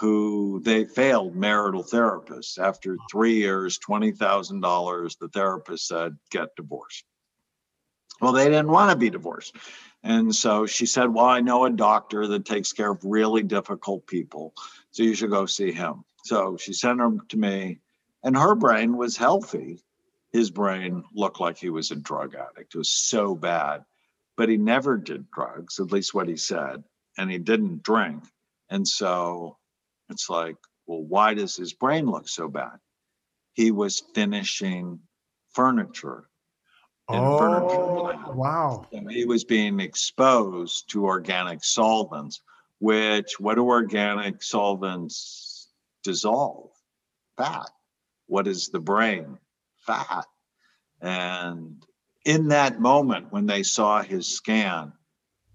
who they failed marital therapists. After three years, $20,000, the therapist said, get divorced. Well, they didn't want to be divorced. And so she said, Well, I know a doctor that takes care of really difficult people. So you should go see him. So she sent him to me, and her brain was healthy. His brain looked like he was a drug addict. It was so bad, but he never did drugs, at least what he said, and he didn't drink. And so it's like, well, why does his brain look so bad? He was finishing furniture. oh, furniture wow. And he was being exposed to organic solvents, which what do organic solvents dissolve? Fat. What is the brain? Fat. And in that moment, when they saw his scan,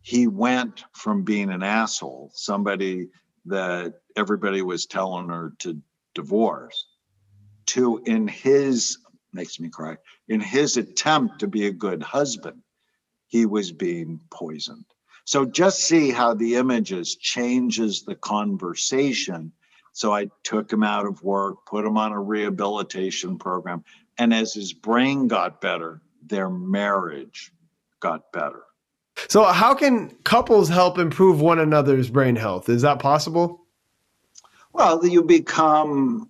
he went from being an asshole, somebody that everybody was telling her to divorce, to in his makes me cry. In his attempt to be a good husband, he was being poisoned. So just see how the images changes the conversation. So I took him out of work, put him on a rehabilitation program, and as his brain got better, their marriage got better. So, how can couples help improve one another's brain health? Is that possible? Well, you become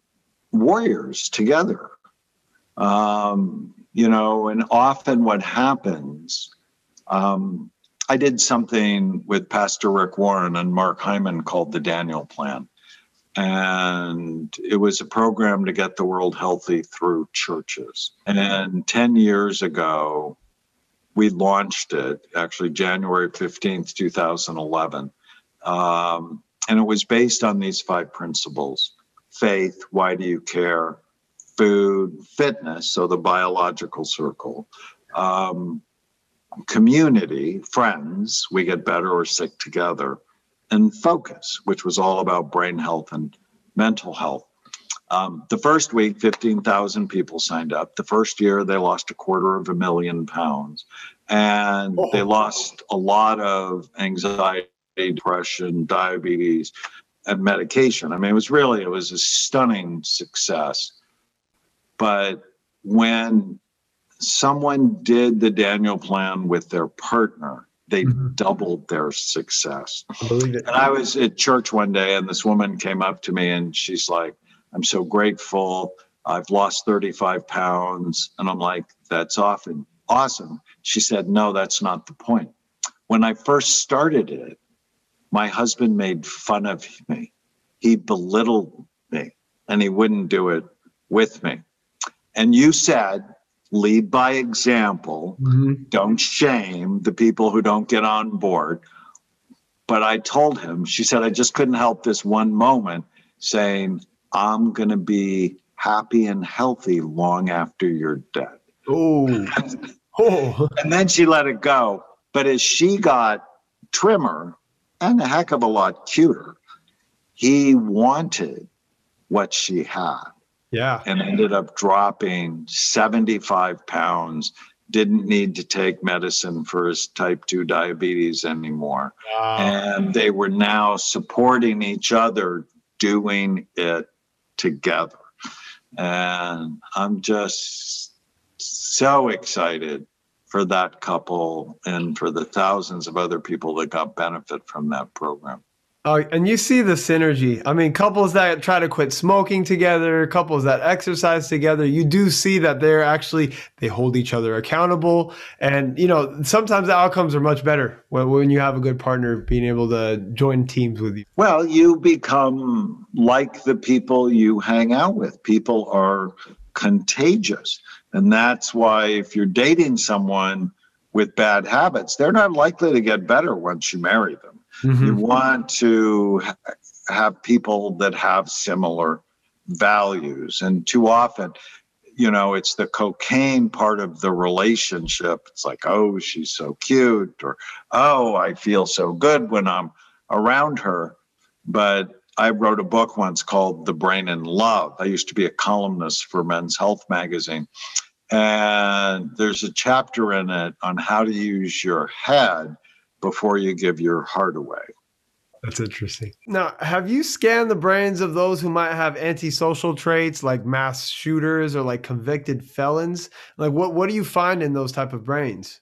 warriors together. Um, you know, and often what happens, um, I did something with Pastor Rick Warren and Mark Hyman called the Daniel Plan. And it was a program to get the world healthy through churches. And 10 years ago, we launched it actually January 15th, 2011. Um, and it was based on these five principles faith, why do you care? Food, fitness, so the biological circle, um, community, friends, we get better or sick together, and focus, which was all about brain health and mental health. Um, the first week, 15,000 people signed up. The first year, they lost a quarter of a million pounds. And they lost a lot of anxiety, depression, diabetes, and medication. I mean, it was really, it was a stunning success. But when someone did the Daniel plan with their partner, they Mhm. doubled their success. I. And I was at church one day, and this woman came up to me and she's like, I'm so grateful. I've lost 35 pounds. And I'm like, that's often awesome. She said, No, that's not the point. When I first started it, my husband made fun of me. He belittled me and he wouldn't do it with me. And you said, lead by example Mhm. don't shame the people who don't get on board. But I told him, she said, I just couldn't help this one moment saying, I'm going to be happy and healthy long after you're dead. Oh, oh, And then she let it go. But as she got trimmer and a heck of a lot cuter, he wanted what she had yeah. and ended up dropping 75 pounds. Didn't need to take medicine for his type 2 diabetes anymore. Wow. And they were now supporting each other doing it together. And I'm just so excited for that couple and for the thousands of other people that got benefit from that program. Oh, and you see the synergy. I mean, couples that try to quit smoking together, couples that exercise together, you do see that they're actually they hold each other accountable, and you know sometimes the outcomes are much better when when you have a good partner being able to join teams with you. Well, you become like the people you hang out with. People are contagious. And that's why if you're dating someone with bad habits, they're not likely to get better once you marry them. You mm-hmm. want to have people that have similar values. And too often, you know, it's the cocaine part of the relationship. It's like, oh, she's so cute, or oh, I feel so good when I'm around her. But I wrote a book once called The Brain in Love. I used to be a columnist for Men's Health magazine. And there's a chapter in it on how to use your head before you give your heart away. That's interesting. Now, have you scanned the brains of those who might have antisocial traits like mass shooters or like convicted felons? Like what what do you find in those type of brains?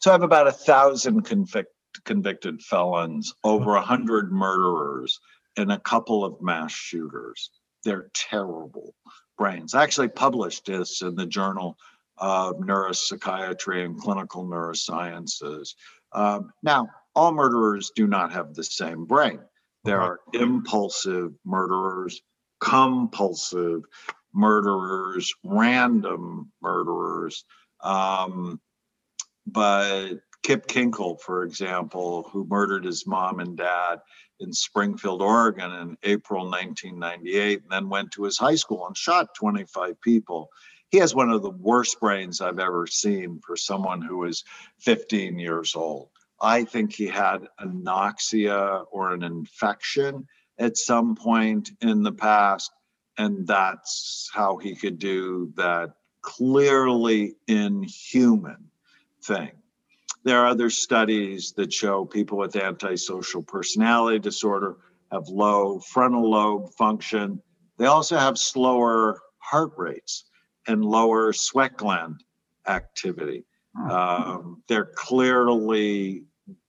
So I have about a thousand convict, convicted felons, over a hundred murderers, and a couple of mass shooters. They're terrible brains. I actually published this in the Journal of Neuropsychiatry and Clinical Neurosciences. Um, now, all murderers do not have the same brain. There are impulsive murderers, compulsive, murderers, random murderers. Um, but Kip Kinkel, for example, who murdered his mom and dad in Springfield, Oregon in April 1998, and then went to his high school and shot 25 people. He has one of the worst brains I've ever seen for someone who is 15 years old. I think he had anoxia or an infection at some point in the past, and that's how he could do that clearly inhuman thing. There are other studies that show people with antisocial personality disorder have low frontal lobe function. They also have slower heart rates and lower sweat gland activity. Hmm. Um, they're clearly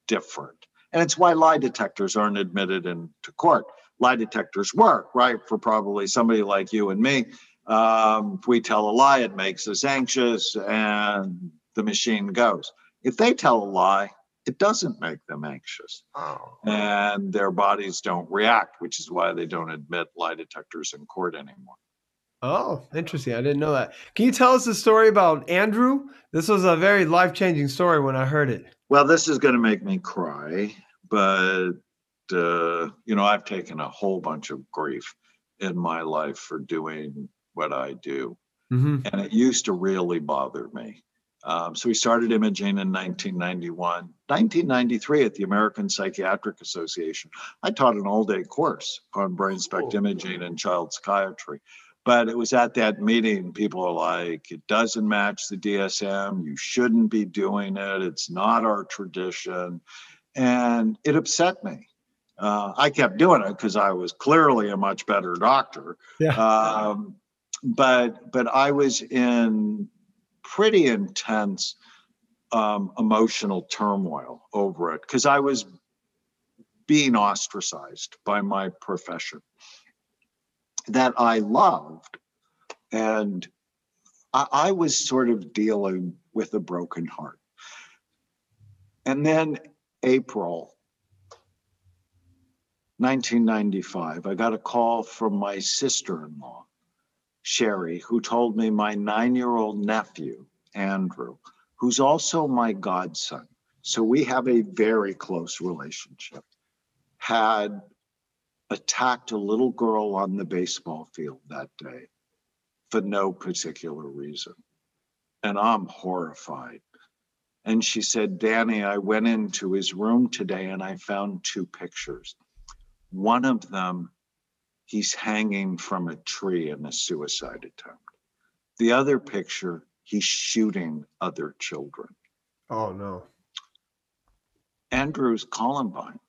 different. And it's why lie detectors aren't admitted into court. Lie detectors work, right? For probably somebody like you and me. Um, if we tell a lie, it makes us anxious and the machine goes. If they tell a lie, it doesn't make them anxious. Oh. And their bodies don't react, which is why they don't admit lie detectors in court anymore. Oh, interesting. I didn't know that. Can you tell us the story about Andrew? This was a very life changing story when I heard it. Well, this is going to make me cry, but uh, you know, I've taken a whole bunch of grief in my life for doing what I do, mm-hmm. and it used to really bother me. Um, so we started imaging in 1991. 1993 at the American Psychiatric Association, I taught an all-day course on brain spect oh. imaging and child psychiatry. But it was at that meeting, people are like, it doesn't match the DSM. You shouldn't be doing it. It's not our tradition. And it upset me. Uh, I kept doing it because I was clearly a much better doctor. Yeah. Um, but but I was in pretty intense um, emotional turmoil over it because I was being ostracized by my profession that I loved. And I, I was sort of dealing with a broken heart. And then April 1995, I got a call from my sister in law, Sherry, who told me my nine year old nephew, Andrew, who's also my godson, so we have a very close relationship, had attacked a little girl on the baseball field that day for no particular reason. And I'm horrified. And she said, Danny, I went into his room today and I found two pictures. One of them, he's hanging from a tree in a suicide attempt. The other picture, he's shooting other children. Oh, no. Andrew's Columbine.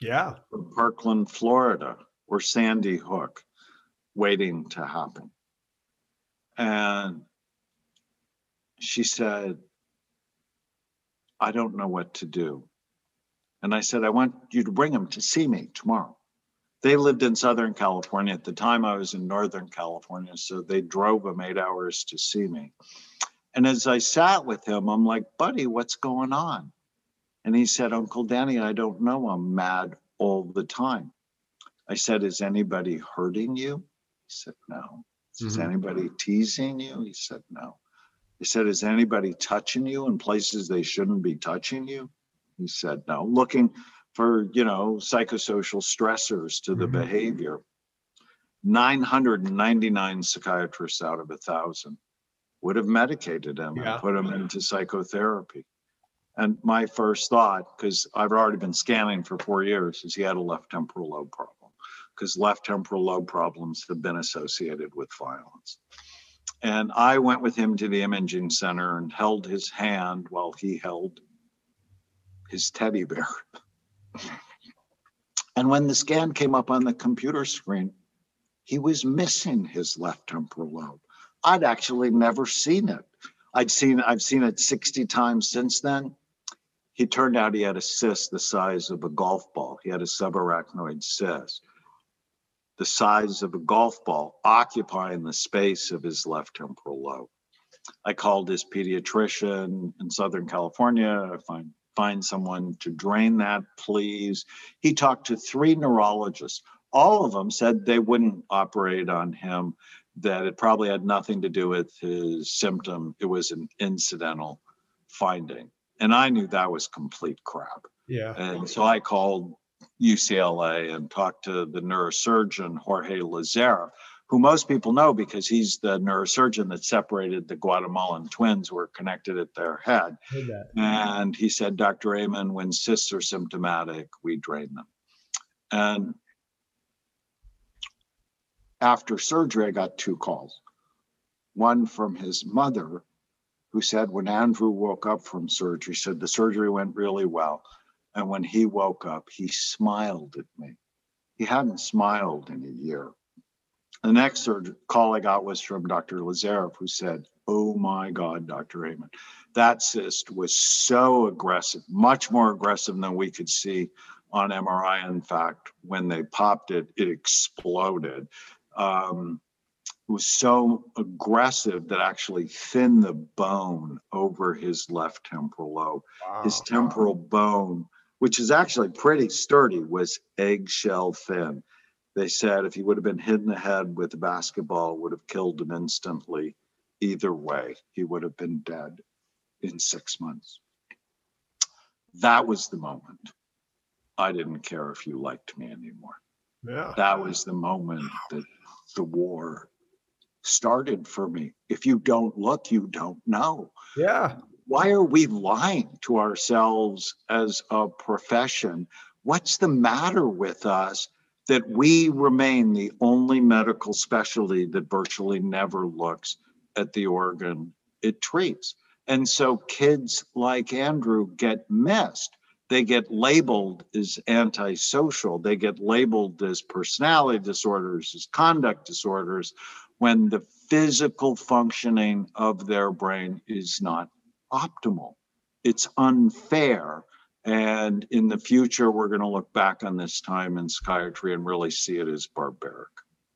Yeah. Parkland, Florida, or Sandy Hook waiting to happen. And she said, I don't know what to do. And I said, I want you to bring them to see me tomorrow. They lived in Southern California. At the time, I was in Northern California. So they drove them eight hours to see me. And as I sat with him, I'm like, buddy, what's going on? And he said, Uncle Danny, I don't know. I'm mad all the time. I said, Is anybody hurting you? He said, No. Is mm-hmm. anybody teasing you? He said, No. He said, Is anybody touching you in places they shouldn't be touching you? He said, No. Looking for, you know, psychosocial stressors to the mm-hmm. behavior. 999 psychiatrists out of a thousand would have medicated him yeah. and put him into psychotherapy. And my first thought, because I've already been scanning for four years, is he had a left temporal lobe problem, because left temporal lobe problems have been associated with violence. And I went with him to the imaging center and held his hand while he held his teddy bear. and when the scan came up on the computer screen, he was missing his left temporal lobe. I'd actually never seen it. I'd seen I've seen it 60 times since then he turned out he had a cyst the size of a golf ball. He had a subarachnoid cyst, the size of a golf ball, occupying the space of his left temporal lobe. I called his pediatrician in Southern California. I find find someone to drain that, please. He talked to three neurologists. All of them said they wouldn't operate on him that it probably had nothing to do with his symptom. It was an incidental finding. And I knew that was complete crap. Yeah. And so I called UCLA and talked to the neurosurgeon, Jorge Lazareff, who most people know because he's the neurosurgeon that separated the Guatemalan twins who were connected at their head. And he said, Dr. Amen, when cysts are symptomatic, we drain them. And after surgery, I got two calls. One from his mother, who said when Andrew woke up from surgery, said the surgery went really well. And when he woke up, he smiled at me. He hadn't smiled in a year. The next call I got was from Dr. Lazareff, who said, Oh my God, Dr. Amen, that cyst was so aggressive, much more aggressive than we could see on MRI. In fact, when they popped it, it exploded. Um, was so aggressive that actually thinned the bone over his left temporal lobe. Wow. His temporal bone, which is actually pretty sturdy, was eggshell thin. They said if he would have been hit in the head with a basketball, would have killed him instantly. Either way, he would have been dead in six months. That was the moment. I didn't care if you liked me anymore. Yeah. That was the moment that the war started for me. If you don't look, you don't know. Yeah. Why are we lying to ourselves as a profession? What's the matter with us that we remain the only medical specialty that virtually never looks at the organ it treats? And so kids like Andrew get missed. They get labeled as antisocial. They get labeled as personality disorders, as conduct disorders, when the physical functioning of their brain is not optimal. It's unfair. And in the future, we're going to look back on this time in psychiatry and really see it as barbaric.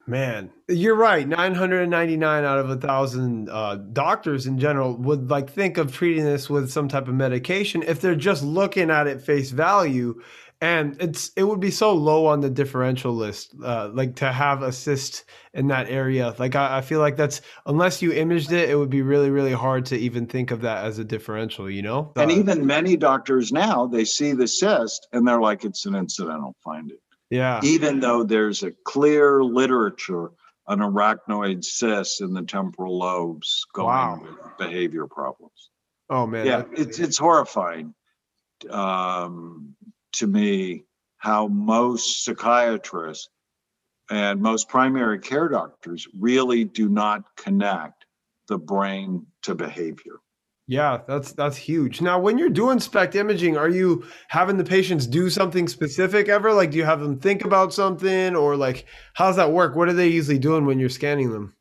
Man, you're right. 999 out of a thousand uh, doctors in general would like think of treating this with some type of medication if they're just looking at it face value and it's it would be so low on the differential list uh, like to have a cyst in that area. Like I, I, feel like that's unless you imaged it it would be really really hard to even think of that as a differential you know? And uh, even many doctors now they see the cyst and they're like it's an incidental finding. Yeah. Even though there's a clear literature on arachnoid cysts in the temporal lobes going wow. with behavior problems. Oh man yeah it's it's horrifying. Um, to me how most psychiatrists and most primary care doctors really do not connect the brain to behavior. Yeah, that's that's huge. Now, when you're doing SPECT imaging, are you having the patients do something specific ever? Like, do you have them think about something, or like, how's that work? What are they usually doing when you're scanning them?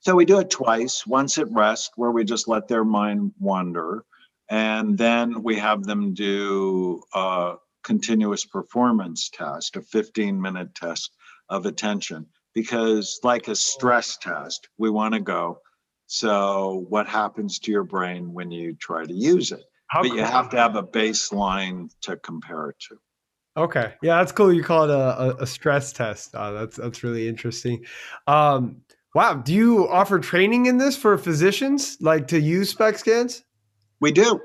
So we do it twice. Once at rest, where we just let their mind wander, and then we have them do uh, continuous performance test, a 15 minute test of attention, because like a stress test, we want to go. So, what happens to your brain when you try to use it? How but cool. you have to have a baseline to compare it to. Okay, yeah, that's cool. You call it a, a, stress test. Uh, that's that's really interesting. Um, wow, do you offer training in this for physicians, like to use SPECT scans? We do.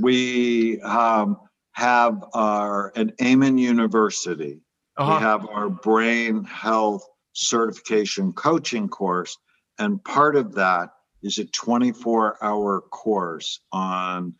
We um, have our at Amen University, uh-huh. we have our brain health certification coaching course. And part of that is a 24 hour course on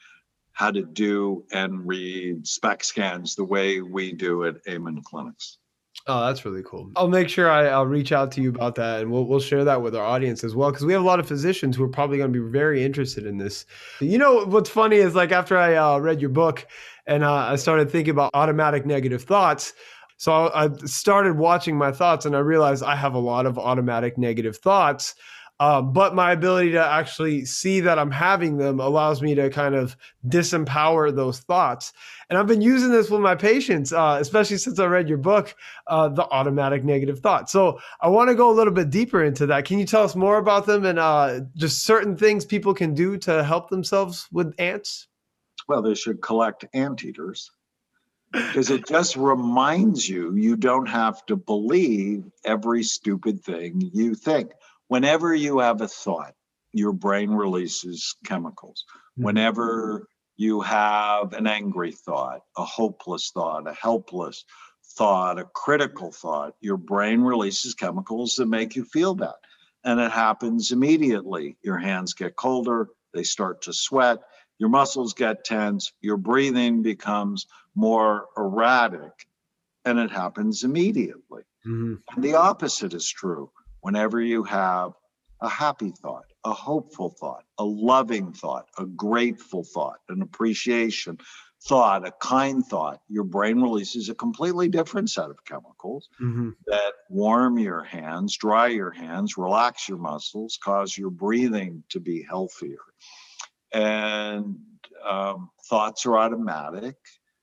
how to do and read SPECT scans the way we do at Amen Clinics. Oh, that's really cool. I'll make sure I, will reach out to you about that, and we'll we'll share that with our audience as well, because we have a lot of physicians who are probably going to be very interested in this. You know, what's funny is like after I uh, read your book, and uh, I started thinking about automatic negative thoughts. So I started watching my thoughts, and I realized I have a lot of automatic negative thoughts. Uh, but my ability to actually see that I'm having them allows me to kind of disempower those thoughts. And I've been using this with my patients, uh, especially since I read your book, uh, The Automatic Negative Thought. So I want to go a little bit deeper into that. Can you tell us more about them and uh, just certain things people can do to help themselves with ants? Well, they should collect anteaters because it just reminds you you don't have to believe every stupid thing you think. Whenever you have a thought, your brain releases chemicals. Mhm. Whenever you have an angry thought, a hopeless thought, a helpless thought, a critical thought, your brain releases chemicals that make you feel that. And it happens immediately. Your hands get colder, they start to sweat, your muscles get tense, your breathing becomes more erratic, and it happens immediately. Mhm. And the opposite is true. Whenever you have a happy thought, a hopeful thought, a loving thought, a grateful thought, an appreciation thought, a kind thought, your brain releases a completely different set of chemicals Mhm. that warm your hands, dry your hands, relax your muscles, cause your breathing to be healthier. And um, thoughts are automatic.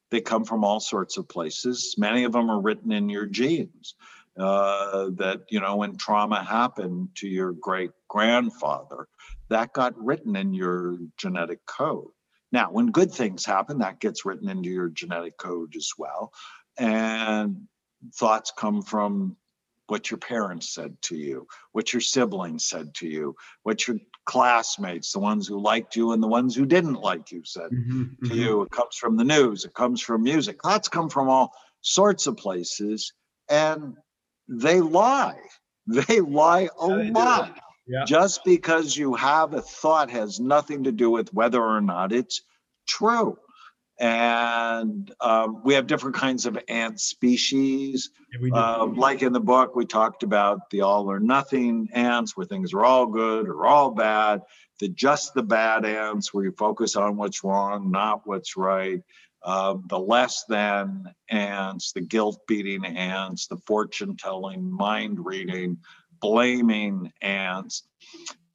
They come from all sorts of places. Many of them are written in your genes. Uh, that, you know, when trauma happened to your great grandfather, that got written in your genetic code. Now, when good things happen, that gets written into your genetic code as well. And thoughts come from what your parents said to you, what your siblings said to you, what your classmates, the ones who liked you and the ones who didn't like you, said Mhm. to Mhm. you. It comes from the news, it comes from music. Thoughts come from all sorts of places and they lie. They lie a Yeah, lot. Yeah. Just because you have a thought has nothing to do with whether or not it's true. And um, we have different kinds of ant species. Yeah. Um, like in the book, we talked about the all or nothing ants, where things are all good or all bad. The just the bad ants, where you focus on what's wrong, not what's right. Um, the less than ants, the guilt beating ants, the fortune telling, mind reading, blaming ants.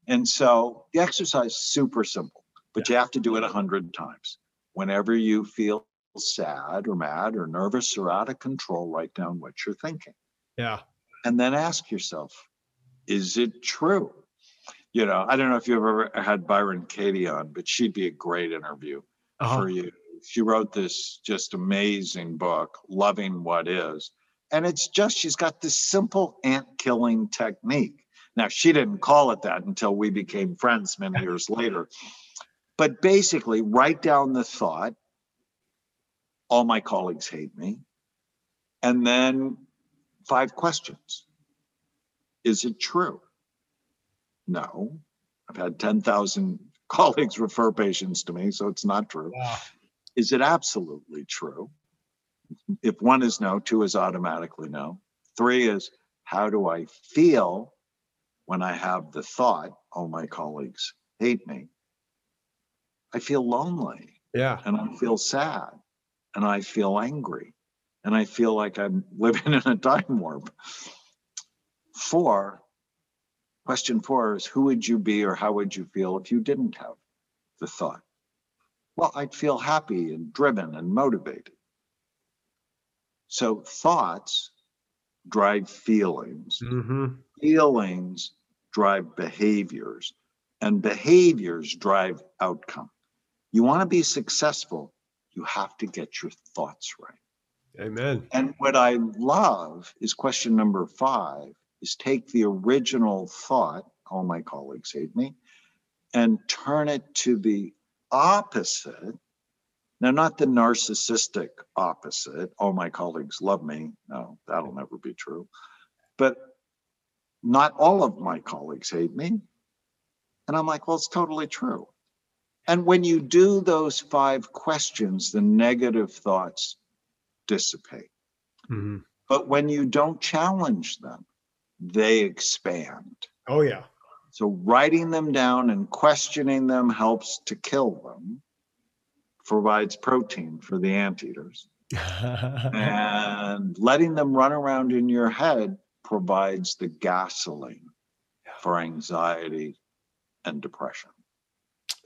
And so the exercise is super simple, but you have to do it a hundred times. Whenever you feel sad or mad or nervous or out of control, write down what you're thinking yeah. and then ask yourself, is it true? You know, I don't know if you've ever had Byron Katie on, but she'd be a great interview Uh-huh. for you. She wrote this just amazing book, Loving What Is. And it's just, she's got this simple ant killing technique. Now, she didn't call it that until we became friends many years later. But basically, write down the thought, all my colleagues hate me. And then five questions. Is it true? No. I've had 10,000 colleagues refer patients to me, so it's not true. Wow. Is it absolutely true? If one is no, two is automatically no. Three is how do I feel when I have the thought, all my colleagues hate me? I feel lonely Yeah. and I feel sad and I feel angry and I feel like I'm living in a time warp. Four, question four is who would you be or how would you feel if you didn't have the thought? Well, I'd feel happy and driven and motivated. So thoughts drive feelings, hmm feelings drive behaviors, and behaviors drive outcome. You want to be successful, you have to get your thoughts right. Amen. And what I love is question number five is take the original thought, all my colleagues hate me, and turn it to the opposite. Now, not the narcissistic opposite, all my colleagues love me. No, that'll never be true. But not all of my colleagues hate me. And I'm like, well, it's totally true. And when you do those five questions, the negative thoughts dissipate. hmm But when you don't challenge them, they expand. Oh yeah. So writing them down and questioning them helps to kill them, provides protein for the anteaters. And letting them run around in your head provides the gasoline for anxiety and depression.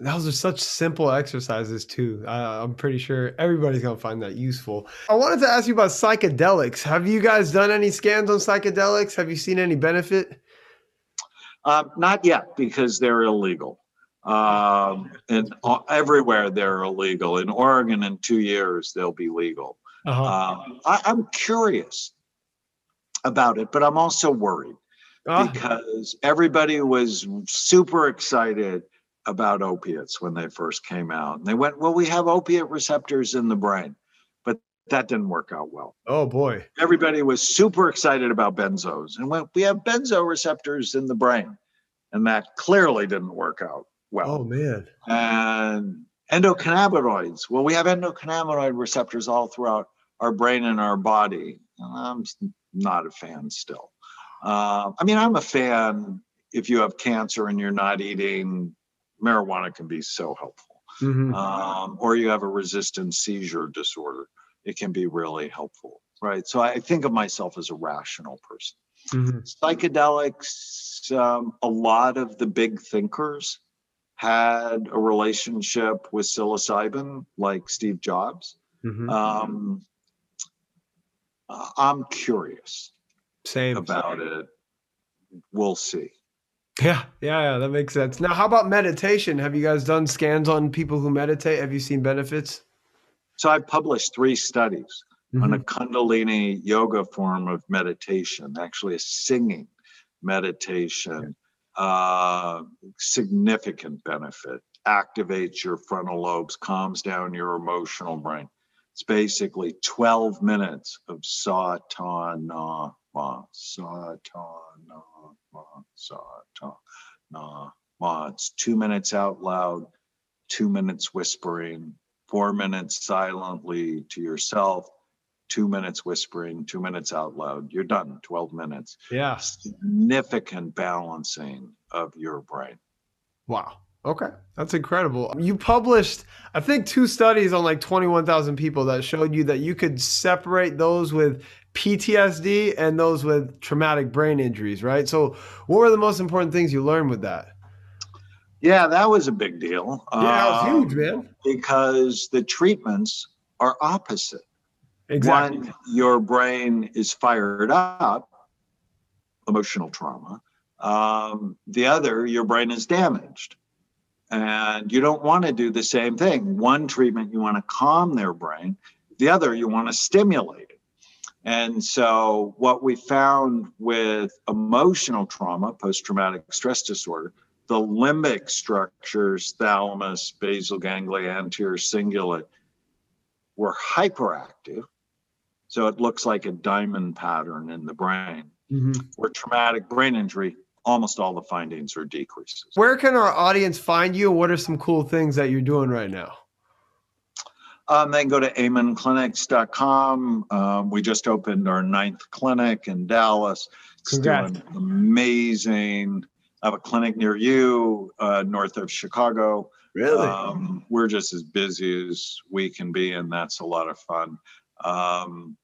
Those are such simple exercises too. Uh, I'm pretty sure everybody's gonna find that useful. I wanted to ask you about psychedelics. Have you guys done any scans on psychedelics? Have you seen any benefit? Uh, not yet, because they're illegal. Um, and uh, everywhere they're illegal. In Oregon, in two years, they'll be legal. Uh-huh. Um, I, I'm curious about it, but I'm also worried uh. because everybody was super excited about opiates when they first came out. And they went, Well, we have opiate receptors in the brain. But that didn't work out well. Oh, boy. Everybody was super excited about benzos and went, We have benzo receptors in the brain. And that clearly didn't work out well. Oh, man. And endocannabinoids. Well, we have endocannabinoid receptors all throughout our brain and our body. I'm not a fan still. Uh, I mean, I'm a fan if you have cancer and you're not eating, marijuana can be so helpful. Mm-hmm. Um, or you have a resistant seizure disorder, it can be really helpful, right? So I think of myself as a rational person. Mm-hmm. Psychedelics, um, a lot of the big thinkers had a relationship with psilocybin, like Steve Jobs. Mm-hmm. Um, I'm curious. Same about it. We'll see. Yeah, yeah, yeah, that makes sense. Now, how about meditation? Have you guys done scans on people who meditate? Have you seen benefits? So I published three studies mm-hmm. on a Kundalini yoga form of meditation, actually a singing meditation. Uh, significant benefit, activates your frontal lobes, calms down your emotional brain. It's basically 12 minutes of satana, ma, satana, ma, satana, ma. It's two minutes out loud, two minutes whispering, four minutes silently to yourself, two minutes whispering, two minutes out loud. You're done, 12 minutes. Yeah. Significant balancing of your brain. Wow. Okay, that's incredible. You published, I think, two studies on like 21,000 people that showed you that you could separate those with PTSD and those with traumatic brain injuries, right? So, what were the most important things you learned with that? Yeah, that was a big deal. Yeah, that was um, huge, man. Because the treatments are opposite. Exactly. One, your brain is fired up, emotional trauma. Um, the other, your brain is damaged and you don't want to do the same thing. One treatment, you want to calm their brain, the other, you want to stimulate it. And so, what we found with emotional trauma, post traumatic stress disorder, the limbic structures, thalamus, basal ganglia, anterior cingulate, were hyperactive. So, it looks like a diamond pattern in the brain. Mm-hmm. Where traumatic brain injury almost all the findings are decreases. Where can our audience find you? What are some cool things that you're doing right now? Um, they can go to amenclinics.com. Um, we just opened our ninth clinic in Dallas. It's Congrats. doing amazing. I have a clinic near you, uh, north of Chicago. Really? Um, we're just as busy as we can be, and that's a lot of fun. Um,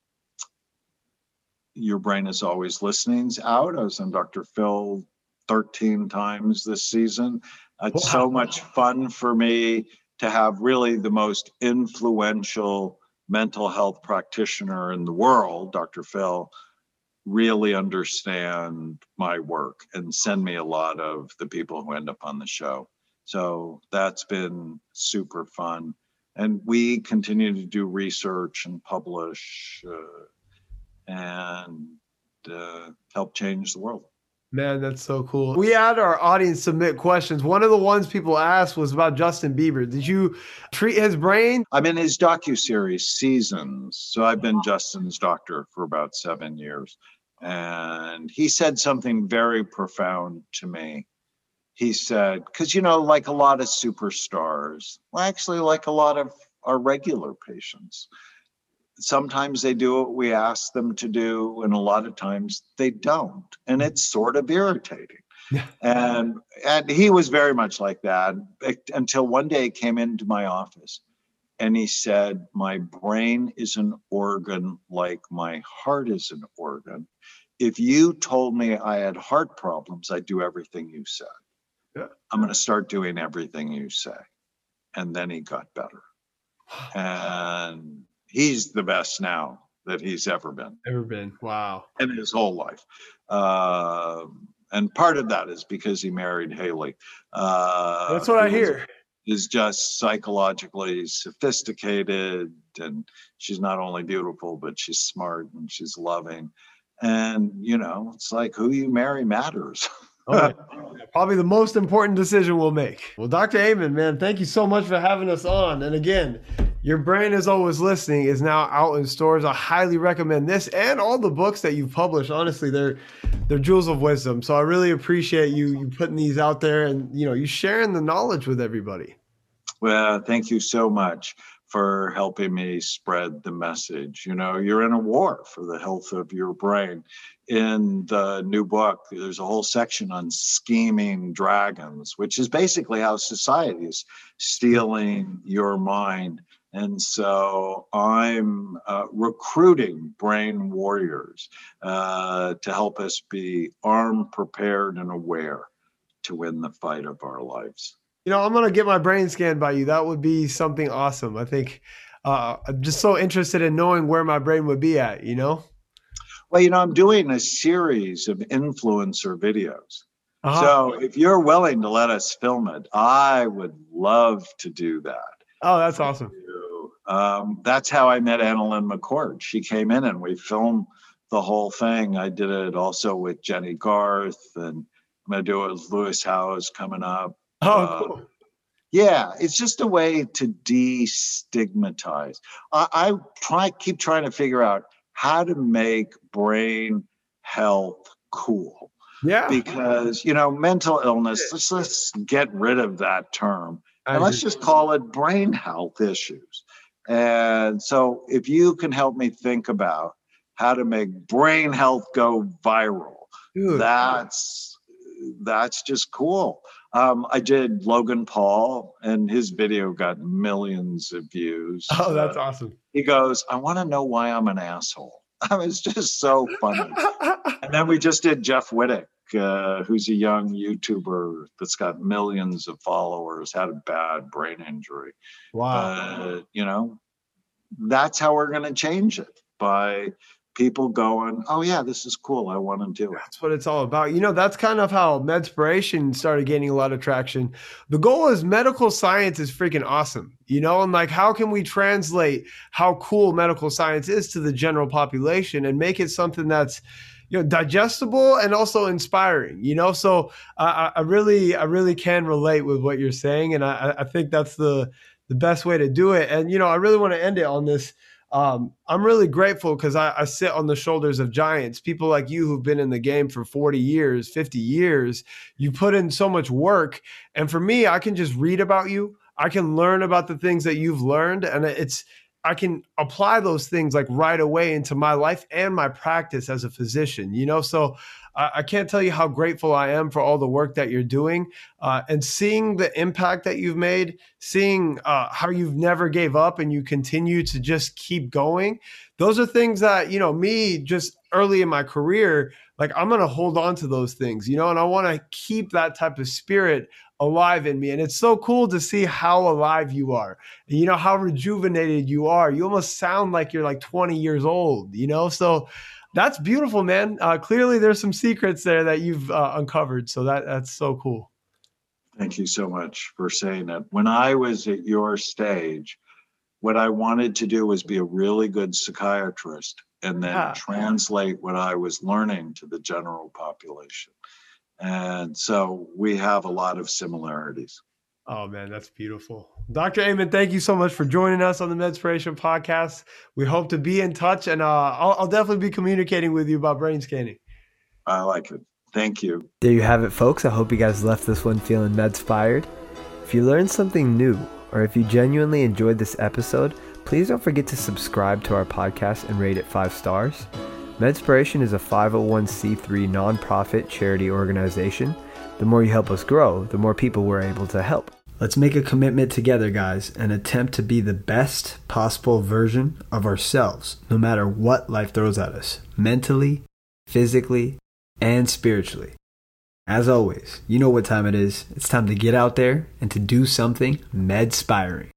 your brain is always listening's out. I was on Dr. Phil 13 times this season. It's wow. so much fun for me to have really the most influential mental health practitioner in the world, Dr. Phil, really understand my work and send me a lot of the people who end up on the show. So that's been super fun. And we continue to do research and publish. Uh, and uh, help change the world. Man, that's so cool. We had our audience submit questions. One of the ones people asked was about Justin Bieber. Did you treat his brain? I'm in his docu series Seasons, so I've been Justin's doctor for about seven years, and he said something very profound to me. He said, "Because you know, like a lot of superstars, well, actually, like a lot of our regular patients." Sometimes they do what we ask them to do and a lot of times they don't and it's sort of irritating. Yeah. and and he was very much like that until one day he came into my office and he said my brain is an organ like my heart is an organ. If you told me i had heart problems i'd do everything you said. Yeah. i'm going to start doing everything you say. And then he got better. And he's the best now that he's ever been. Ever been. Wow. In his whole life. Uh, and part of that is because he married Hailey. Uh, That's what I hear. Is just psychologically sophisticated, and she's not only beautiful, but she's smart and she's loving. And, you know, it's like who you marry matters. Oh, probably the most important decision we'll make. Well, Dr. Amen, man, thank you so much for having us on. And again, your brain is always listening is now out in stores. I highly recommend this and all the books that you've published. Honestly, they're they're jewels of wisdom. So I really appreciate you you putting these out there and you know you sharing the knowledge with everybody. Well, thank you so much for helping me spread the message. You know, you're in a war for the health of your brain. In the new book, there's a whole section on scheming dragons, which is basically how society is stealing your mind. And so I'm uh, recruiting brain warriors uh, to help us be armed, prepared, and aware to win the fight of our lives you know, I'm gonna get my brain scanned by you. That would be something awesome. I think uh, I'm just so interested in knowing where my brain would be at. You know. Well, you know, I'm doing a series of influencer videos. Uh-huh. So if you're willing to let us film it, I would love to do that. Oh, that's awesome. Um, that's how I met AnnaLynne McCord. She came in and we filmed the whole thing. I did it also with Jennie Garth, and I'm going to do it with Lewis Howes coming up. Oh, uh, cool. Yeah, it's just a way to destigmatize. I, I try keep trying to figure out how to make brain health cool. Yeah. Because, you know, mental illness, let's, let's get rid of that term and let's just call it brain health issues. And so if you can help me think about how to make brain health go viral, Dude. that's that's just cool. Um, I did Logan Paul, and his video got millions of views. Oh, that's uh, awesome. He goes, I want to know why I'm an asshole. I was just so funny. and then we just did Jeff Wittek, uh, who's a young YouTuber that's got millions of followers, had a bad brain injury. Wow. Uh, you know, that's how we're going to change it by people going, oh yeah, this is cool. I want to do it. That's what it's all about. You know, that's kind of how Medspiration started gaining a lot of traction. The goal is medical science is freaking awesome. You know, and like how can we translate how cool medical science is to the general population and make it something that's you know digestible and also inspiring you know so uh, i really i really can relate with what you're saying and i i think that's the the best way to do it and you know i really want to end it on this um, I'm really grateful because I, I, sit on the shoulders of giants, people like you who've been in the game for 40 years, 50 years. You put in so much work. And for me, I can just read about you. I can learn about the things that you've learned. And it's, I can apply those things like right away into my life and my practice as a physician, you know? So I, I can't tell you how grateful I am for all the work that you're doing uh, and seeing the impact that you've made, seeing uh, how you've never gave up and you continue to just keep going. Those are things that, you know, me just early in my career, like I'm going to hold on to those things, you know, and I want to keep that type of spirit alive in me. And it's so cool to see how alive you are. You know, how rejuvenated you are. You almost sound like you're like 20 years old, you know? So that's beautiful, man. Uh, clearly, there's some secrets there that you've uh, uncovered. So that that's so cool. Thank you so much for saying that. When I was at your stage, what I wanted to do was be a really good psychiatrist and then yeah. translate what I was learning to the general population. And so we have a lot of similarities. Oh man, that's beautiful. Dr. Amen, thank you so much for joining us on the Medspiration podcast. We hope to be in touch and uh, I'll, I'll definitely be communicating with you about brain scanning. I like it. Thank you. There you have it, folks. I hope you guys left this one feeling medspired. If you learned something new or if you genuinely enjoyed this episode, please don't forget to subscribe to our podcast and rate it five stars. Medspiration is a 501c3 nonprofit charity organization. The more you help us grow, the more people we're able to help. Let's make a commitment together, guys, and attempt to be the best possible version of ourselves, no matter what life throws at us, mentally, physically, and spiritually. As always, you know what time it is. It's time to get out there and to do something med-spiring.